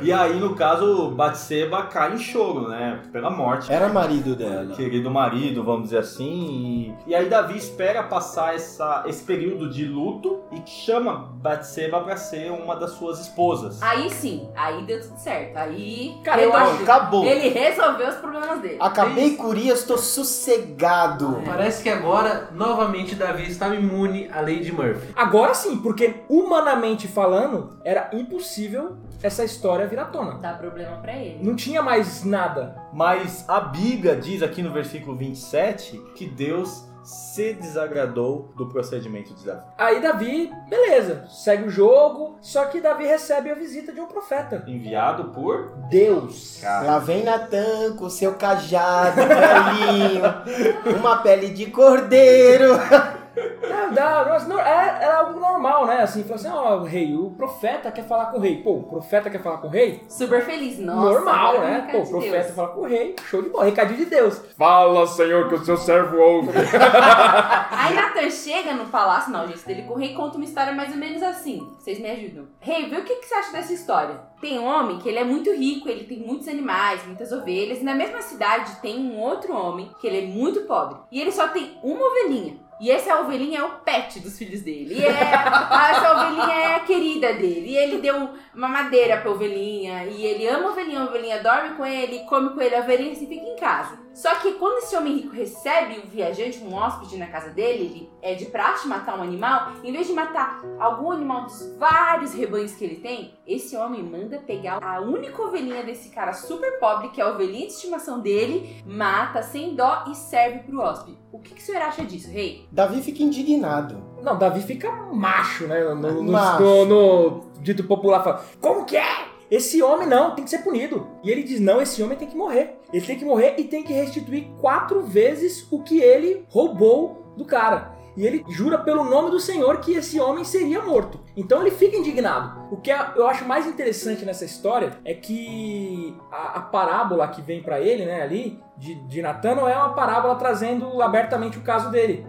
[SPEAKER 3] e aí, no caso, Batseba cai em choro, né, pela morte.
[SPEAKER 6] Era marido dela.
[SPEAKER 3] querido marido, vamos dizer assim. E, e aí Davi espera passar essa, esse período de luto e chama Batseba para ser uma das suas esposas.
[SPEAKER 4] Aí sim, aí deu tudo certo. Aí.
[SPEAKER 5] Cara, acho-
[SPEAKER 6] Acabou.
[SPEAKER 4] Ele resolveu os problemas dele.
[SPEAKER 6] Acabei com Urias, tô sossegado.
[SPEAKER 8] Parece que agora, novamente, Davi estava imune à lei de Murphy.
[SPEAKER 5] Agora sim, porque humanamente falando, era impossível essa história vir à tona.
[SPEAKER 4] Dá problema pra ele.
[SPEAKER 5] Não tinha mais nada.
[SPEAKER 3] Mas a Bíblia diz aqui no versículo 27 que Deus se desagradou do procedimento de Davi.
[SPEAKER 5] Aí Davi, beleza, segue o jogo, só que Davi recebe a visita de um profeta.
[SPEAKER 3] Enviado por
[SPEAKER 5] Deus.
[SPEAKER 3] Cara.
[SPEAKER 6] Lá vem Natan com seu cajado velhinho, uma pele de cordeiro.
[SPEAKER 5] É, dá- mas não- é, era algo normal, né? Assim, falou assim, ó, rei, o profeta quer falar com o rei. Pô, o profeta quer falar com o rei?
[SPEAKER 4] Super feliz. Nossa,
[SPEAKER 5] normal,
[SPEAKER 4] é
[SPEAKER 5] né? Pô, o profeta
[SPEAKER 4] Deus.
[SPEAKER 5] fala com o rei, show de bola, recadinho de Deus. Fala, Senhor, que o seu servo ouve.
[SPEAKER 4] Aí Nathan chega no palácio, não, gente, dele com o rei conta uma história mais ou menos assim. Vocês me ajudam. Rei, vê o que, que você acha dessa história? Tem um homem que ele é muito rico, ele tem muitos animais, muitas ovelhas, e na mesma cidade tem um outro homem que ele é muito pobre. E ele só tem uma ovelhinha. E essa ovelhinha é o pet dos filhos dele. E é, essa ovelhinha é a querida dele. E ele deu uma madeira pra ovelhinha. E ele ama a ovelhinha, a ovelhinha dorme com ele, come com ele, a ovelhinha se fica em casa. Só que quando esse homem rico recebe um viajante, um hóspede na casa dele, ele é de praxe matar um animal, em vez de matar algum animal dos vários rebanhos que ele tem, esse homem manda pegar a única ovelhinha desse cara super pobre, que é a ovelhinha de estimação dele, mata sem dó e serve pro hóspede. O que, que o senhor acha disso, rei?
[SPEAKER 6] Davi fica indignado.
[SPEAKER 5] Não, Davi fica macho, né? No, no-
[SPEAKER 6] Macho.
[SPEAKER 5] no- no dito popular, fala, como que é? Esse homem não, tem que ser punido. E ele diz, não, esse homem tem que morrer. Ele tem que morrer e tem que restituir quatro vezes o que ele roubou do cara. E ele jura pelo nome do Senhor que esse homem seria morto. Então ele fica indignado. O que eu acho mais interessante nessa história é que a, a parábola que vem pra ele, né, ali, de, de Natan, não é uma parábola trazendo abertamente o caso dele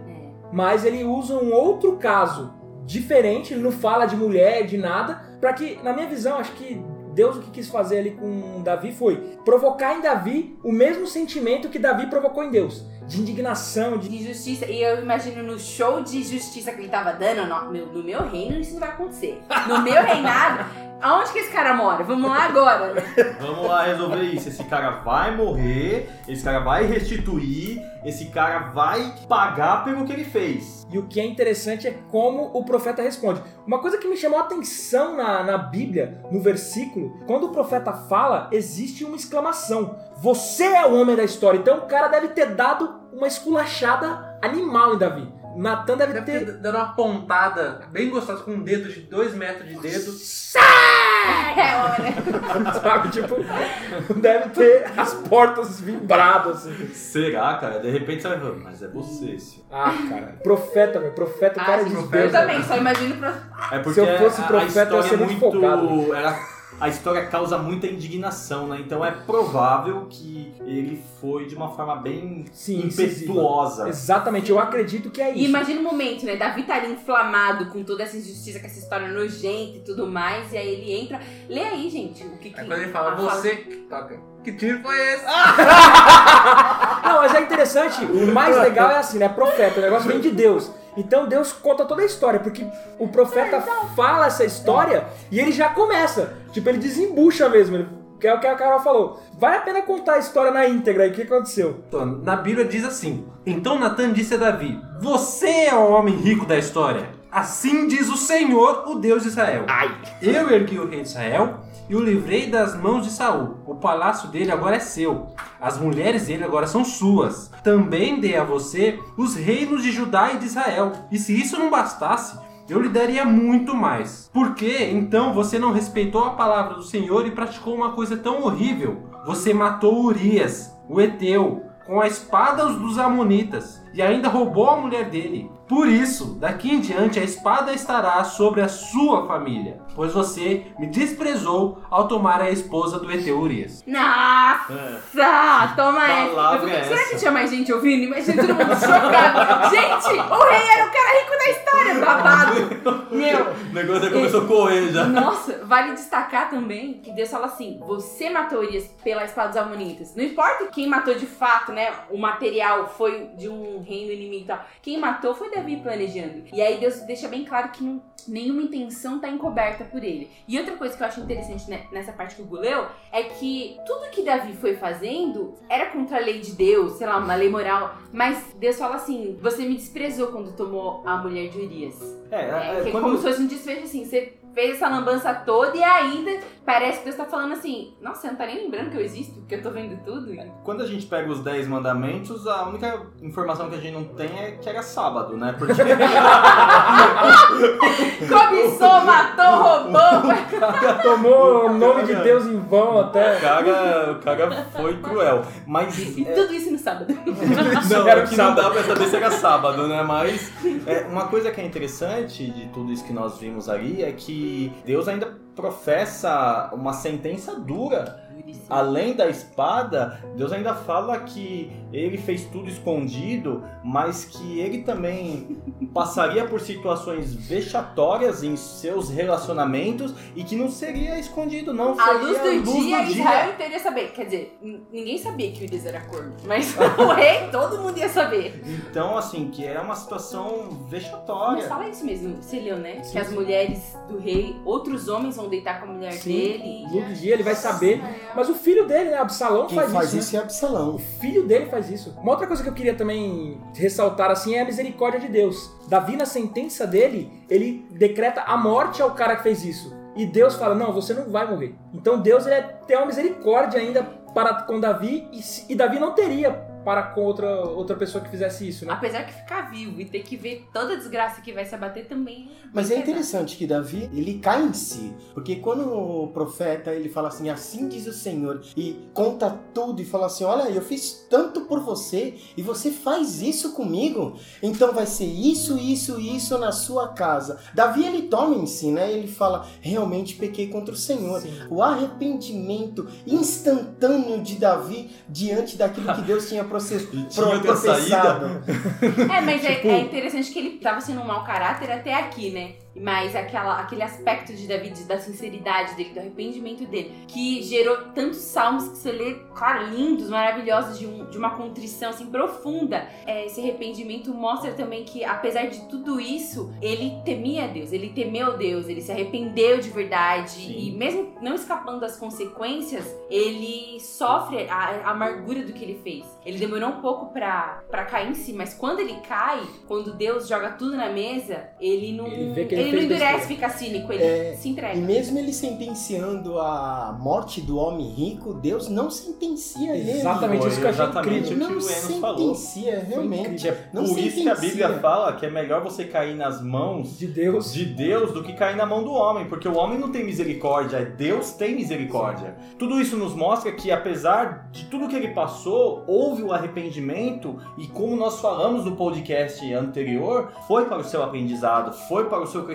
[SPEAKER 5] mas ele usa um outro caso diferente, ele não fala de mulher, de nada, para que, na minha visão, acho que Deus o que quis fazer ali com Davi foi provocar em Davi o mesmo sentimento que Davi provocou em Deus. De indignação, de
[SPEAKER 4] De justiça, e eu imagino no show de justiça que ele tava dando, no meu, no meu reino isso não vai acontecer. No meu reinado, aonde que esse cara mora? Vamos lá agora.
[SPEAKER 3] Vamos lá resolver isso. Esse cara vai morrer, esse cara vai restituir, esse cara vai pagar pelo que ele fez.
[SPEAKER 5] E o que é interessante é como o profeta responde. Uma coisa que me chamou a atenção na, na Bíblia, no versículo, quando o profeta fala, existe uma exclamação. Você é o homem da história. Então o cara deve ter dado uma esculachada animal em Davi. Natan deve,
[SPEAKER 8] Deve
[SPEAKER 5] ter.
[SPEAKER 8] ter dado uma pontada bem gostosa com um dedo de 2 metros de dedo.
[SPEAKER 4] É.
[SPEAKER 5] Sabe, tipo, deve ter as portas vibrado assim.
[SPEAKER 3] Será, cara? De repente você vai falar, mas é você, senhor.
[SPEAKER 5] Ah, cara. Profeta, meu. Profeta,
[SPEAKER 4] Ah,
[SPEAKER 5] cara é de
[SPEAKER 4] eu
[SPEAKER 5] Deus. né?
[SPEAKER 4] também, só imagino pro...
[SPEAKER 3] É porque
[SPEAKER 5] Se eu fosse
[SPEAKER 3] a- a
[SPEAKER 5] profeta, eu ia
[SPEAKER 3] história
[SPEAKER 5] ser
[SPEAKER 3] é
[SPEAKER 5] muito focado.
[SPEAKER 3] ela- a história causa muita indignação, né? Então é provável que ele foi de uma forma bem
[SPEAKER 5] Sim,
[SPEAKER 3] impetuosa.
[SPEAKER 5] Exatamente, eu acredito que é
[SPEAKER 4] E
[SPEAKER 5] isso.
[SPEAKER 4] imagina o momento, né? Davi tá ali inflamado com toda essa injustiça, com essa história nojenta e tudo mais. E aí ele entra. Lê aí, gente, o que que.
[SPEAKER 8] Aí quando ele fala, você que toca. Que tiro foi esse?
[SPEAKER 5] Não, mas é interessante. O mais legal é assim, né? Profeta, o negócio vem de Deus. Então Deus conta toda a história, porque o profeta fala essa história e ele já começa. Tipo, ele desembucha mesmo. Ele, que é o que a Carol falou. Vale a pena contar a história na íntegra aí. O que aconteceu?
[SPEAKER 8] Então, Na Bíblia diz assim: Então Natan disse a Davi: Você é o homem rico da história. Assim diz o Senhor, o Deus de Israel. Eu ergui o rei de Israel e o livrei das mãos de Saul. O palácio dele agora é seu. As mulheres dele agora são suas. Também dei a você os reinos de Judá e de Israel. E se isso não bastasse, eu lhe daria muito mais. Por que então você não respeitou a palavra do Senhor e praticou uma coisa tão horrível? Você matou Urias, o Eteu, com a espada dos Amonitas e ainda roubou a mulher dele. Por isso, daqui em diante a espada estará sobre a sua família, pois você me desprezou ao tomar a esposa do Eteu Urias.
[SPEAKER 4] Nossa! Toma essa! fiquei,
[SPEAKER 3] é
[SPEAKER 4] será que tinha mais gente ouvindo? Imagina todo mundo chocado. gente, o rei era o cara rico da história, babado! Meu,
[SPEAKER 3] O negócio já começou a correr já.
[SPEAKER 4] Nossa, vale destacar também que Deus fala assim: você matou Urias pela espada dos Amonitas. Não importa quem matou de fato, né? O material foi de um reino inimigo e tal. Quem matou foi Davi planejando. E aí Deus deixa bem claro que não- nenhuma intenção tá encoberta por ele. E outra coisa que eu acho interessante né, nessa parte que o leu é que tudo que Davi foi fazendo era contra a lei de Deus, sei lá, uma lei moral. Mas Deus fala assim: você me desprezou quando tomou a mulher de Urias.
[SPEAKER 3] É,
[SPEAKER 4] É,
[SPEAKER 3] é,
[SPEAKER 4] é
[SPEAKER 3] quando-
[SPEAKER 4] como se fosse um desfecho assim, você fez essa lambança toda e ainda parece que Deus tá falando assim, nossa, você não tá nem lembrando que eu existo, que eu tô vendo tudo.
[SPEAKER 3] Quando a gente pega os 10 mandamentos, a única informação que a gente não tem é que era sábado, né? Porque
[SPEAKER 4] Cobiçou, matou, roubou.
[SPEAKER 5] Tomou o nome de Deus em vão
[SPEAKER 3] o
[SPEAKER 5] até.
[SPEAKER 3] cara, o cara foi cruel. Mas
[SPEAKER 4] E
[SPEAKER 3] é,
[SPEAKER 4] tudo isso no sábado.
[SPEAKER 3] não,
[SPEAKER 5] Era
[SPEAKER 3] aqui
[SPEAKER 5] sábado.
[SPEAKER 3] não dá pra saber se era sábado, né? Mas é, uma coisa que é interessante de tudo isso que nós vimos ali é que Deus ainda professa uma sentença dura. Além da espada, Deus ainda fala que ele fez tudo escondido, mas que ele também passaria por situações vexatórias em seus relacionamentos e que não seria escondido, não.
[SPEAKER 4] A luz do
[SPEAKER 3] a luz
[SPEAKER 4] dia,
[SPEAKER 3] do
[SPEAKER 4] Israel inteiro ia saber. Quer dizer, ninguém sabia que o Urias era corno. Mas o rei, todo mundo ia saber.
[SPEAKER 3] Então, assim, que é uma situação
[SPEAKER 4] Mas
[SPEAKER 3] vexatória.
[SPEAKER 4] fala isso mesmo, você leu, né?
[SPEAKER 5] Sim,
[SPEAKER 4] que as
[SPEAKER 5] sim.
[SPEAKER 4] mulheres do rei, outros homens vão deitar com a mulher dele.
[SPEAKER 5] No outro dia ele vai saber. Mas o filho dele, né? Absalão
[SPEAKER 6] Quem
[SPEAKER 5] faz,
[SPEAKER 6] faz
[SPEAKER 5] isso. né?
[SPEAKER 6] isso é Absalão.
[SPEAKER 5] O filho dele faz isso. Uma outra coisa que eu queria também ressaltar assim é a misericórdia de Deus. Davi, na sentença dele, ele decreta a morte ao cara que fez isso. E Deus fala: Não, você não vai morrer. Então Deus ele é- tem uma misericórdia ainda para com Davi e, e Davi não teria para com outra, outra pessoa que fizesse isso, né?
[SPEAKER 4] Apesar que ficar vivo e ter que ver toda a desgraça que vai se abater também.
[SPEAKER 6] Mas é
[SPEAKER 4] pesado.
[SPEAKER 6] interessante que Davi, ele cai em si. Porque quando o profeta, ele fala assim, assim diz o Senhor, e conta tudo e fala assim, olha, eu fiz tanto por você, e você faz isso comigo, então vai ser isso, isso, isso na sua casa. Davi, ele toma em si, né? Ele fala, realmente pequei contra o Senhor.
[SPEAKER 5] Sim.
[SPEAKER 6] O arrependimento instantâneo de Davi diante daquilo que Deus tinha proces-
[SPEAKER 3] E tinha
[SPEAKER 6] pro-
[SPEAKER 3] outra
[SPEAKER 6] professado.
[SPEAKER 4] É, mas é-
[SPEAKER 5] Tipo-
[SPEAKER 4] é, interessante que ele tava sendo um mau caráter até aqui, né? Mas aquela, aquele aspecto de Davi, da sinceridade dele, do arrependimento dele, que gerou tantos salmos que você lê, claro, lindos, maravilhosos, de, um- de uma contrição assim profunda. É, esse arrependimento mostra também que, apesar de tudo isso, ele temia Deus, ele temeu Deus, ele se arrependeu de verdade.
[SPEAKER 3] Sim.
[SPEAKER 4] E mesmo não escapando das consequências, ele sofre a, a amargura do que ele fez. Ele demorou um pouco pra, pra cair em si, mas quando ele cai, quando Deus joga tudo na mesa, ele não,
[SPEAKER 5] Ele vê que ele
[SPEAKER 4] não
[SPEAKER 5] fez
[SPEAKER 4] endurece, fica cínico, ele
[SPEAKER 6] É,
[SPEAKER 4] se
[SPEAKER 6] E
[SPEAKER 4] entrega.
[SPEAKER 6] mesmo ele sentenciando a morte do homem rico, Deus não sentencia ele.
[SPEAKER 5] Exatamente, isso que eu achei incrível.
[SPEAKER 3] o que
[SPEAKER 6] Não
[SPEAKER 3] Enos falou.
[SPEAKER 6] sentencia, realmente.
[SPEAKER 3] É
[SPEAKER 6] Não
[SPEAKER 3] por isso que a
[SPEAKER 6] sentencia.
[SPEAKER 3] Bíblia fala que é melhor você cair nas mãos
[SPEAKER 5] De Deus.
[SPEAKER 3] de Deus do que cair na mão do homem, porque o homem não tem misericórdia, é Deus tem misericórdia. Tudo isso nos mostra que apesar de tudo que ele passou, houve o arrependimento e como nós falamos no podcast anterior, foi para o seu aprendizado, foi para o seu crescimento.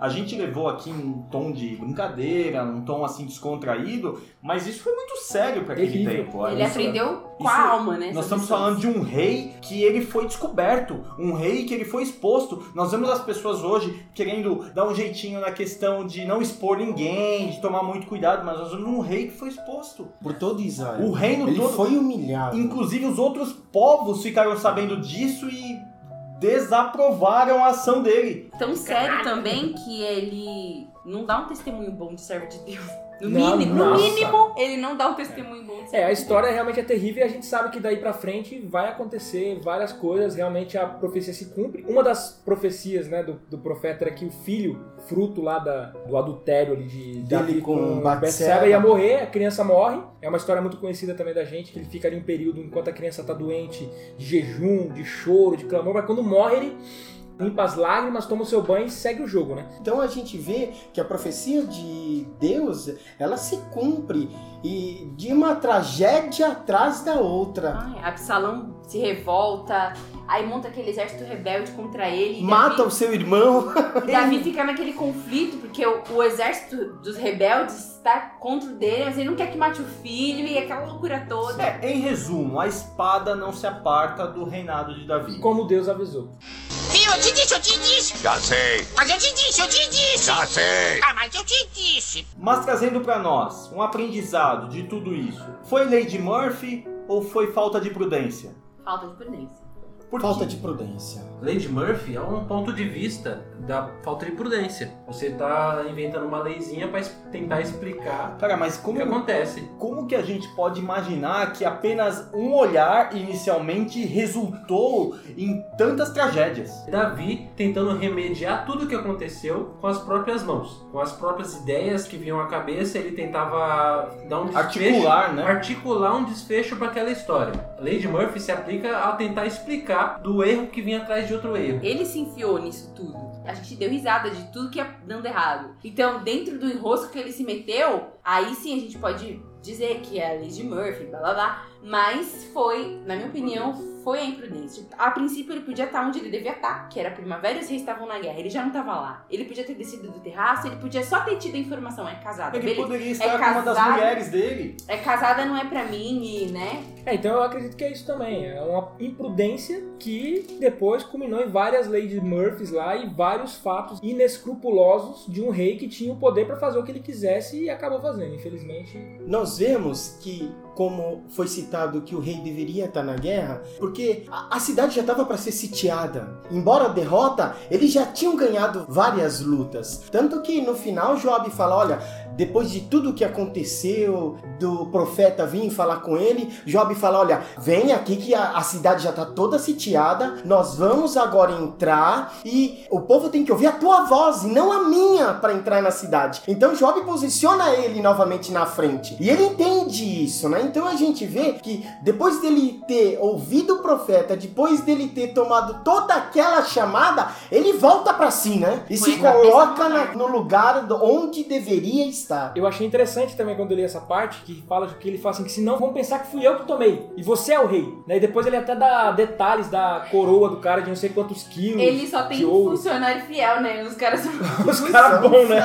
[SPEAKER 3] A gente levou aqui um tom de brincadeira, um tom assim descontraído, mas isso foi muito sério para aquele
[SPEAKER 5] Terrível.
[SPEAKER 3] tempo.
[SPEAKER 4] Ele
[SPEAKER 3] Isso-
[SPEAKER 4] aprendeu com
[SPEAKER 3] isso-
[SPEAKER 4] a alma, né?
[SPEAKER 3] nós estamos falando de um rei que ele foi descoberto, um rei que ele foi exposto. Nós vemos as pessoas hoje querendo dar um jeitinho na questão de não expor ninguém, de tomar muito cuidado, mas nós vemos um rei que foi exposto.
[SPEAKER 6] Por todo Israel.
[SPEAKER 3] O reino
[SPEAKER 6] Ele
[SPEAKER 3] todo,
[SPEAKER 6] foi humilhado.
[SPEAKER 3] inclusive os outros povos ficaram sabendo disso e desaprovaram a ação dele.
[SPEAKER 4] Tão sério também que ele não dá um testemunho bom de servo de Deus. No
[SPEAKER 5] Não,
[SPEAKER 4] mínimo, no
[SPEAKER 5] nossa.
[SPEAKER 4] mínimo, ele não dá um testemunho bom
[SPEAKER 5] É, a história realmente é terrível e a gente sabe que daí pra frente vai acontecer várias coisas, realmente a profecia se cumpre. Uma das profecias, né, do, do profeta era que o filho, fruto lá da, do adultério ali de
[SPEAKER 6] Dele
[SPEAKER 5] Davi
[SPEAKER 6] com
[SPEAKER 5] com
[SPEAKER 6] Batseba.
[SPEAKER 5] Betseba ia morrer, a criança morre. É uma história muito conhecida também da gente, que ele fica ali um período enquanto a criança tá doente, de jejum, de choro, de clamor, mas quando morre ele limpa as lágrimas, toma o seu banho e segue o jogo, né?
[SPEAKER 6] Então a gente vê que a profecia de Deus, ela se cumpre e de uma tragédia atrás da outra.
[SPEAKER 4] Ai, Absalão se revolta, aí monta aquele exército rebelde contra ele. e
[SPEAKER 6] Mata
[SPEAKER 4] Davi,
[SPEAKER 6] o seu irmão.
[SPEAKER 4] Davi fica naquele conflito, porque o, o exército dos rebeldes está contra o dele, mas ele não quer que mate o filho e aquela loucura toda.
[SPEAKER 3] É, em resumo, a espada não se aparta do reinado de Davi.
[SPEAKER 5] Como Deus avisou.
[SPEAKER 9] Eu te disse, eu te disse.
[SPEAKER 10] Já sei,
[SPEAKER 9] Mas eu te disse, eu te disse.
[SPEAKER 10] já sei.
[SPEAKER 9] Ah, mas eu te disse.
[SPEAKER 3] Mas trazendo pra nós um aprendizado de tudo isso, foi Lady Murphy ou foi falta de prudência?
[SPEAKER 4] Falta de prudência.
[SPEAKER 3] Por
[SPEAKER 6] Falta
[SPEAKER 3] quê?
[SPEAKER 6] de prudência.
[SPEAKER 8] Lady Murphy é um ponto de vista da falta de prudência. Você tá inventando uma leizinha pra es- tentar explicar
[SPEAKER 3] Cara, mas
[SPEAKER 8] o
[SPEAKER 3] como,
[SPEAKER 8] que acontece.
[SPEAKER 3] como que a gente pode imaginar que apenas um olhar inicialmente resultou em tantas tragédias?
[SPEAKER 8] Davi tentando remediar tudo o que aconteceu com as próprias mãos, com as próprias ideias que vinham à cabeça, ele tentava dar um desfecho,
[SPEAKER 3] Articular, né?
[SPEAKER 8] articular um desfecho para aquela história. Lady Murphy se aplica a tentar explicar do erro que vinha atrás de outro erro.
[SPEAKER 4] Ele se enfiou nisso tudo. A gente deu risada de tudo que ia dando errado. Então, dentro do enrosco que ele se meteu, aí sim a gente pode dizer que é a Lady Murphy, blá blá blá. Mas foi, na minha opinião, foi a imprudência. A princípio ele podia estar onde ele devia estar, que era a primavera e os reis estavam na guerra. Ele já não estava lá. Ele podia ter descido do terraço, ele podia só ter tido a informação, é casada.
[SPEAKER 3] Ele
[SPEAKER 4] Beleza.
[SPEAKER 3] poderia estar com uma das
[SPEAKER 4] casado.
[SPEAKER 3] mulheres dele.
[SPEAKER 4] É casada não é pra mim, e, né?
[SPEAKER 5] É, então eu acredito que é isso também. É uma imprudência que depois culminou em várias Lady Murphys lá e vários fatos inescrupulosos de um rei que tinha o poder pra fazer o que ele quisesse e acabou fazendo. Infelizmente,
[SPEAKER 6] Nós vemos que, como foi citado que o rei deveria estar na guerra, porque a, cidade já estava para ser sitiada. Embora a derrota, eles já tinham ganhado várias lutas. Tanto que no final Joab fala: olha, depois de tudo que aconteceu, do profeta vir falar com ele, Joab fala: olha, vem aqui que a, a cidade já está toda sitiada, nós vamos agora entrar e o povo tem que ouvir a tua voz e não a minha para entrar na cidade. Então Joab posiciona ele novamente na frente. E ele entende isso, né? Então a gente vê que depois dele ter ouvido o profeta, depois dele ter tomado toda aquela chamada, ele volta para si, né? E
[SPEAKER 4] Põe
[SPEAKER 6] se
[SPEAKER 4] cabeça
[SPEAKER 6] coloca
[SPEAKER 4] no
[SPEAKER 6] na-
[SPEAKER 4] lugar.
[SPEAKER 6] no lugar onde deveria estar.
[SPEAKER 5] eu achei interessante também quando eu li essa parte que fala que ele fala assim: que senão vão pensar que fui eu que tomei e você é o rei. Né? E depois ele até dá detalhes da coroa do cara de não sei quantos quilos.
[SPEAKER 4] Ele só tem
[SPEAKER 5] de ouro.
[SPEAKER 4] funcionário fiel, né? Os caras são.
[SPEAKER 5] Os caras bons, né?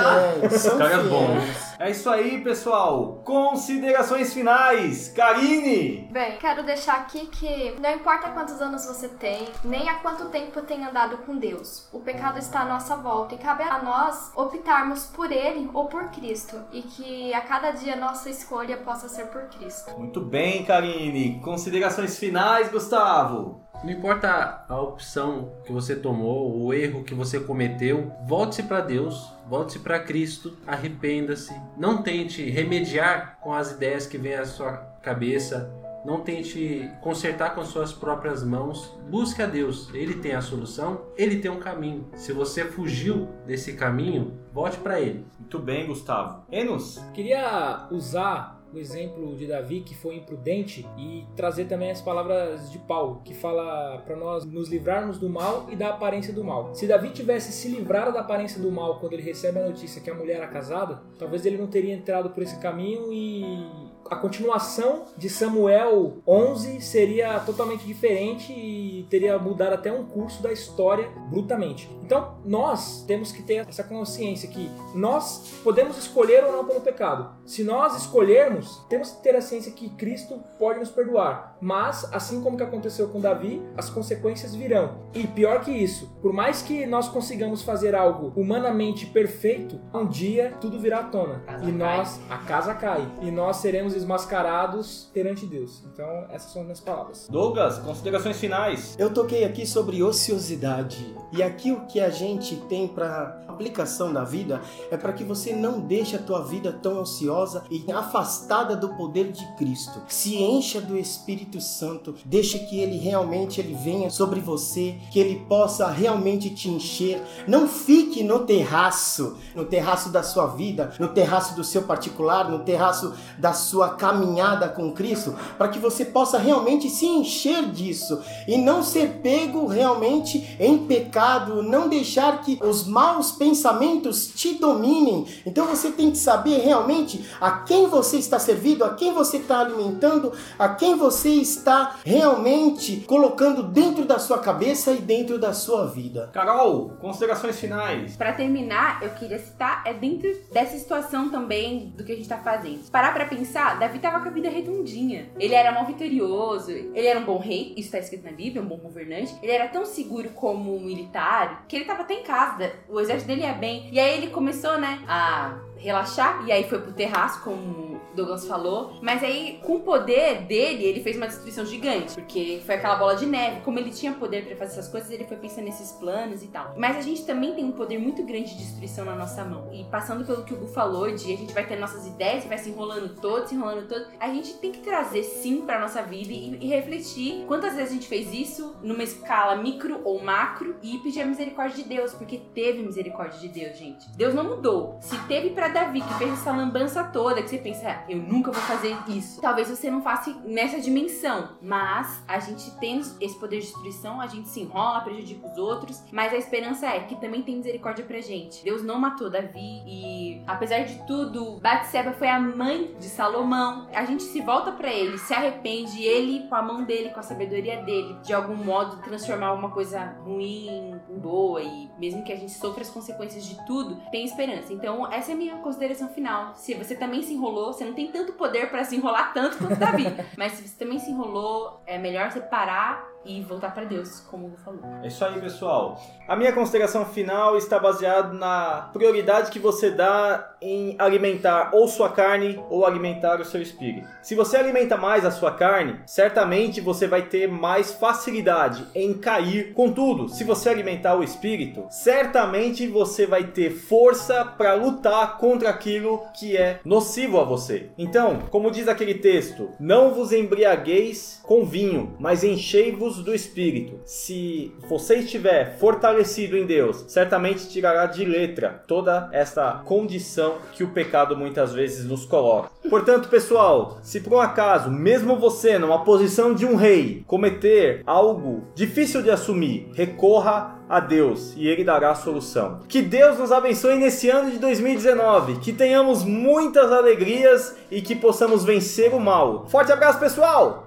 [SPEAKER 6] É, são
[SPEAKER 8] Caras
[SPEAKER 6] fiéis.
[SPEAKER 8] bons.
[SPEAKER 3] É isso aí, pessoal. Considerações finais. Karine!
[SPEAKER 7] Bem, quero deixar aqui que não importa quantos anos você tem, nem há quanto tempo tem andado com Deus. O pecado está à nossa volta e cabe a nós optarmos por ele ou por Cristo. E que a cada dia nossa escolha possa ser por Cristo.
[SPEAKER 3] Muito bem, Karine. Considerações finais, Gustavo.
[SPEAKER 8] Não importa a opção que você tomou, o erro que você cometeu, volte-se para Deus, volte-se para Cristo, arrependa-se. Não tente remediar com as ideias que vêm à sua cabeça. Não tente consertar com suas próprias mãos. Busque a Deus. Ele tem a solução, ele tem um caminho. Se você fugiu desse caminho, volte para ele.
[SPEAKER 3] Muito bem, Gustavo. Enos?
[SPEAKER 5] Queria usar o exemplo de Davi, que foi imprudente, e trazer também as palavras de Paulo, que fala para nós nos livrarmos do mal e da aparência do mal. Se Davi tivesse se livrado da aparência do mal quando ele recebe a notícia que a mulher era casada, talvez ele não teria entrado por esse caminho e a continuação de Samuel 11 seria totalmente diferente e teria mudado até um curso da história brutamente. Então, nós temos que ter essa consciência que nós podemos escolher ou não pelo pecado. Se nós escolhermos, temos que ter a ciência que Cristo pode nos perdoar. Mas, assim como que aconteceu com Davi, as consequências virão. E pior que isso, por mais que nós consigamos fazer algo humanamente perfeito, um dia tudo virá à tona. E nós, a casa cai. E nós seremos desmascarados perante Deus. Então, essas são as minhas palavras.
[SPEAKER 3] Douglas, considerações finais.
[SPEAKER 6] Eu toquei aqui sobre ociosidade. E aqui o que a gente tem para aplicação da vida é para que você não deixe a tua vida tão ociosa e afastada do poder de Cristo. Se encha do Espírito Santo, deixe que ele realmente ele venha sobre você, que ele possa realmente te encher. Não fique no terraço, no terraço da sua vida, no terraço do seu particular, no terraço da sua caminhada com Cristo, para que você possa realmente se encher disso e não ser pego realmente em pecado, não deixar que os maus pensamentos te dominem. Então você tem que saber realmente a quem você está servindo, a quem você está alimentando, a quem você está realmente colocando dentro da sua cabeça e dentro da sua vida.
[SPEAKER 3] Carol, considerações finais.
[SPEAKER 4] Pra terminar, eu queria citar, é dentro dessa situação também do que a gente tá fazendo. Parar pra pensar, Davi tava com a vida redondinha. Ele era mal vitorioso, ele era um bom rei, isso tá escrito na Bíblia, um bom governante. Ele era tão seguro como um militar que ele tava até em casa, o exército dele ia bem. E aí ele começou, né, a relaxar, e aí foi pro terraço, como o Douglas falou. Mas aí, com o poder dele, ele fez uma destruição gigante, porque foi aquela bola de neve. Como ele tinha poder pra fazer essas coisas, ele foi pensando nesses planos e tal. Mas a gente também tem um poder muito grande de destruição na nossa mão. E passando pelo que o Gu falou, de a gente vai ter nossas ideias e vai se enrolando todo, se enrolando todo, a gente tem que trazer sim pra nossa vida e, e refletir quantas vezes a gente fez isso numa escala micro ou macro e pedir a misericórdia de Deus, porque teve misericórdia de Deus, gente. Deus não mudou. Se teve pra Davi, que fez essa lambança toda, que você pensa, "Ah, eu nunca vou fazer isso. Talvez você não faça nessa dimensão, mas a gente tem esse poder de destruição, a gente se enrola, prejudica os outros, mas a esperança é que também tem misericórdia pra gente. Deus não matou Davi e, apesar de tudo, Batseba foi a mãe de Salomão. A gente se volta pra ele, se arrepende, ele, com a mão dele, com a sabedoria dele, de algum modo transformar uma coisa ruim em boa e mesmo que a gente sofra as consequências de tudo, tem esperança. Então, essa é a minha consideração final. Se você também se enrolou, você não tem tanto poder pra se enrolar tanto quanto Davi, mas se você também se enrolou, é melhor você parar e voltar pra Deus, como o falou.
[SPEAKER 3] É isso aí, pessoal. A minha consideração final está baseada na prioridade que você dá em alimentar ou sua carne ou alimentar o seu espírito. Se você alimenta mais a sua carne, certamente você vai ter mais facilidade em cair. Contudo, se você alimentar o espírito, certamente você vai ter força para lutar contra aquilo que é nocivo a você. Então, como diz aquele texto, não vos embriagueis com vinho, mas enchei-vos do espírito. Se você estiver fortalecido em Deus, certamente tirará de letra toda esta condição que o pecado muitas vezes nos coloca. Portanto, pessoal, se por um acaso, mesmo você numa posição de um rei, cometer algo difícil de assumir, recorra a Deus e Ele dará a solução. Que Deus nos abençoe nesse ano de 2019, que tenhamos muitas alegrias e que possamos vencer o mal. Forte abraço, pessoal!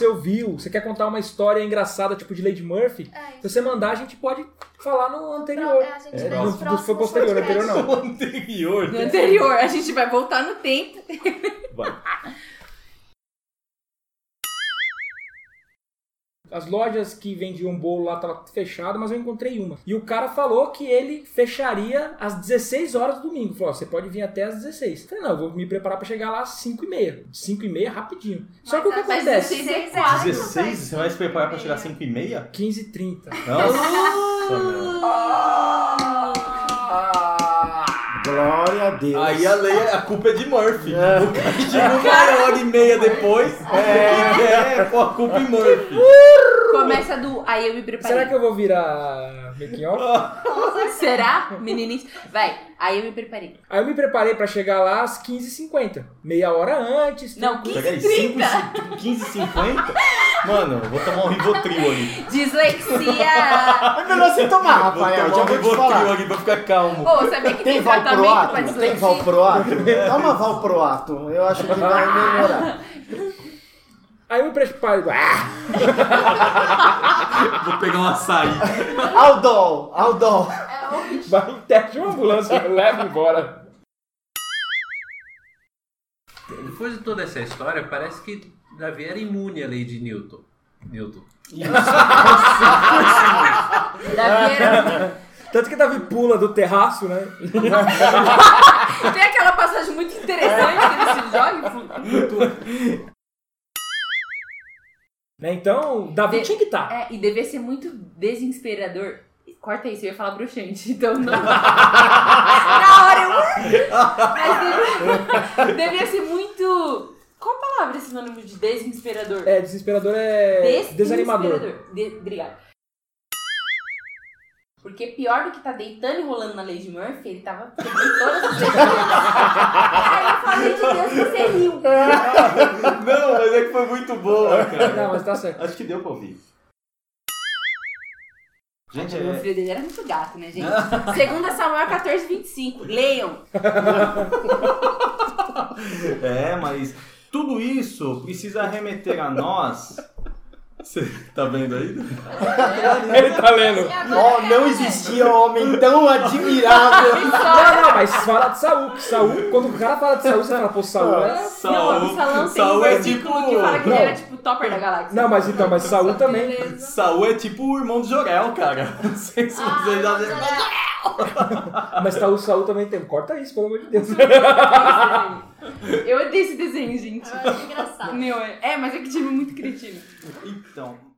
[SPEAKER 5] você ouviu, você quer contar uma história engraçada, tipo de Lady Murphy,
[SPEAKER 7] É,
[SPEAKER 5] se você mandar, a gente pode falar no anterior.
[SPEAKER 7] Pro- é, a gente
[SPEAKER 5] É, no- no- foi posterior, anterior não.
[SPEAKER 3] O anterior.
[SPEAKER 4] No anterior, a gente vai voltar no tempo.
[SPEAKER 3] Vai.
[SPEAKER 5] As lojas que vendiam bolo lá estavam fechadas, mas eu encontrei uma. E o cara falou que ele fecharia às 16 horas do domingo. Falou, você pode vir até às 16. Eu falei, não, eu vou me preparar pra chegar lá às 5 e meia. 5 e meia, rapidinho. Só que o que
[SPEAKER 7] Mas às
[SPEAKER 5] acontece?
[SPEAKER 7] 16 é quase
[SPEAKER 3] 16? Você vai se preparar pra chegar às 5 e meia?
[SPEAKER 5] 15 e 30.
[SPEAKER 3] Nossa, meu.
[SPEAKER 6] Glória a Deus.
[SPEAKER 3] Aí a lei, a culpa é de Murphy. O cara chegou uma hora e meia depois é. e quer pôr a culpa em Murphy.
[SPEAKER 4] Começa do. Aí eu me preparei.
[SPEAKER 5] Será que eu vou virar making off?
[SPEAKER 4] Será? Menininho. Vai. Aí eu me preparei.
[SPEAKER 5] Aí eu me preparei pra chegar lá às 15h50. Meia hora antes.
[SPEAKER 4] Não,
[SPEAKER 5] tranquilo.
[SPEAKER 3] Peraí,
[SPEAKER 4] 15
[SPEAKER 3] 5, 15 50? Mano, eu vou tomar um Rivotril ali.
[SPEAKER 4] Dislexia!
[SPEAKER 6] É melhor você tomar,
[SPEAKER 3] Vou
[SPEAKER 6] Rafael.
[SPEAKER 3] tomar
[SPEAKER 6] Já
[SPEAKER 3] um
[SPEAKER 6] vou te
[SPEAKER 3] Rivotril
[SPEAKER 6] falar.
[SPEAKER 3] ali pra ficar calmo.
[SPEAKER 4] Ô, sabia que tem,
[SPEAKER 6] Tem
[SPEAKER 4] tratamento pra
[SPEAKER 6] valproato? Tem
[SPEAKER 4] dislexia?
[SPEAKER 6] valproato? Toma valproato. Eu acho que vai melhorar.
[SPEAKER 5] Aí me preparei. Ah!
[SPEAKER 3] Vou pegar um açaí.
[SPEAKER 6] Aldol, Aldol.
[SPEAKER 5] Vai em teste de uma ambulância, leva embora.
[SPEAKER 8] Depois de toda essa história, parece que Davi era imune à lei de Newton. Newton.
[SPEAKER 4] Davi era-
[SPEAKER 5] Tanto que Davi pula do terraço, né?
[SPEAKER 4] Tem aquela passagem muito interessante que ele se joga.
[SPEAKER 5] Né, Então, Davi
[SPEAKER 4] De-
[SPEAKER 5] tinha que estar.
[SPEAKER 4] É, e devia ser muito desinspirador. Corta isso, eu ia falar bruxante, então não. Na hora eu. Mas devia, devia ser muito. Qual palavra é sinônimo de desinspirador?
[SPEAKER 5] É, desesperador é desanimador.
[SPEAKER 4] De- Obrigada. Porque pior do que tá deitando e rolando na Lady Murphy, ele tava todas as vezes. Aí eu falei, de Deus, você riu.
[SPEAKER 3] Não, mas é que foi muito boa, cara.
[SPEAKER 5] Não, mas tá certo.
[SPEAKER 3] Acho que deu pra ouvir. Gente,
[SPEAKER 4] O
[SPEAKER 3] é...
[SPEAKER 4] filho dele era muito gato, né, gente? Segunda Samuel 14, 25. Leiam.
[SPEAKER 3] é, mas tudo isso precisa remeter a nós. Você tá vendo aí?
[SPEAKER 5] Ele tá lendo.
[SPEAKER 6] Ó, não existia homem tão admirável.
[SPEAKER 5] Não, não, mas fala de Saul. Que Saul, quando o cara fala de Saul, você fala, pô, Saul é.
[SPEAKER 3] Saul,
[SPEAKER 4] não, o Salão tem
[SPEAKER 3] Saul
[SPEAKER 4] um
[SPEAKER 3] é tipo.
[SPEAKER 4] que fala que
[SPEAKER 5] Não.
[SPEAKER 4] ele era tipo topper da galáxia.
[SPEAKER 5] Não, mas então, mas Saul também.
[SPEAKER 7] Beleza.
[SPEAKER 3] Saul é tipo o irmão do Jorel, cara. Não sei se
[SPEAKER 7] Ah,
[SPEAKER 3] vocês já
[SPEAKER 7] olhar.
[SPEAKER 5] Mas Saul, Saul também tem. Corta isso, pelo amor de Deus.
[SPEAKER 4] Eu odeio esse desenho, gente.
[SPEAKER 7] Eu acho engraçado.
[SPEAKER 4] Meu, é, é, mas é que time muito cretino.
[SPEAKER 3] Então,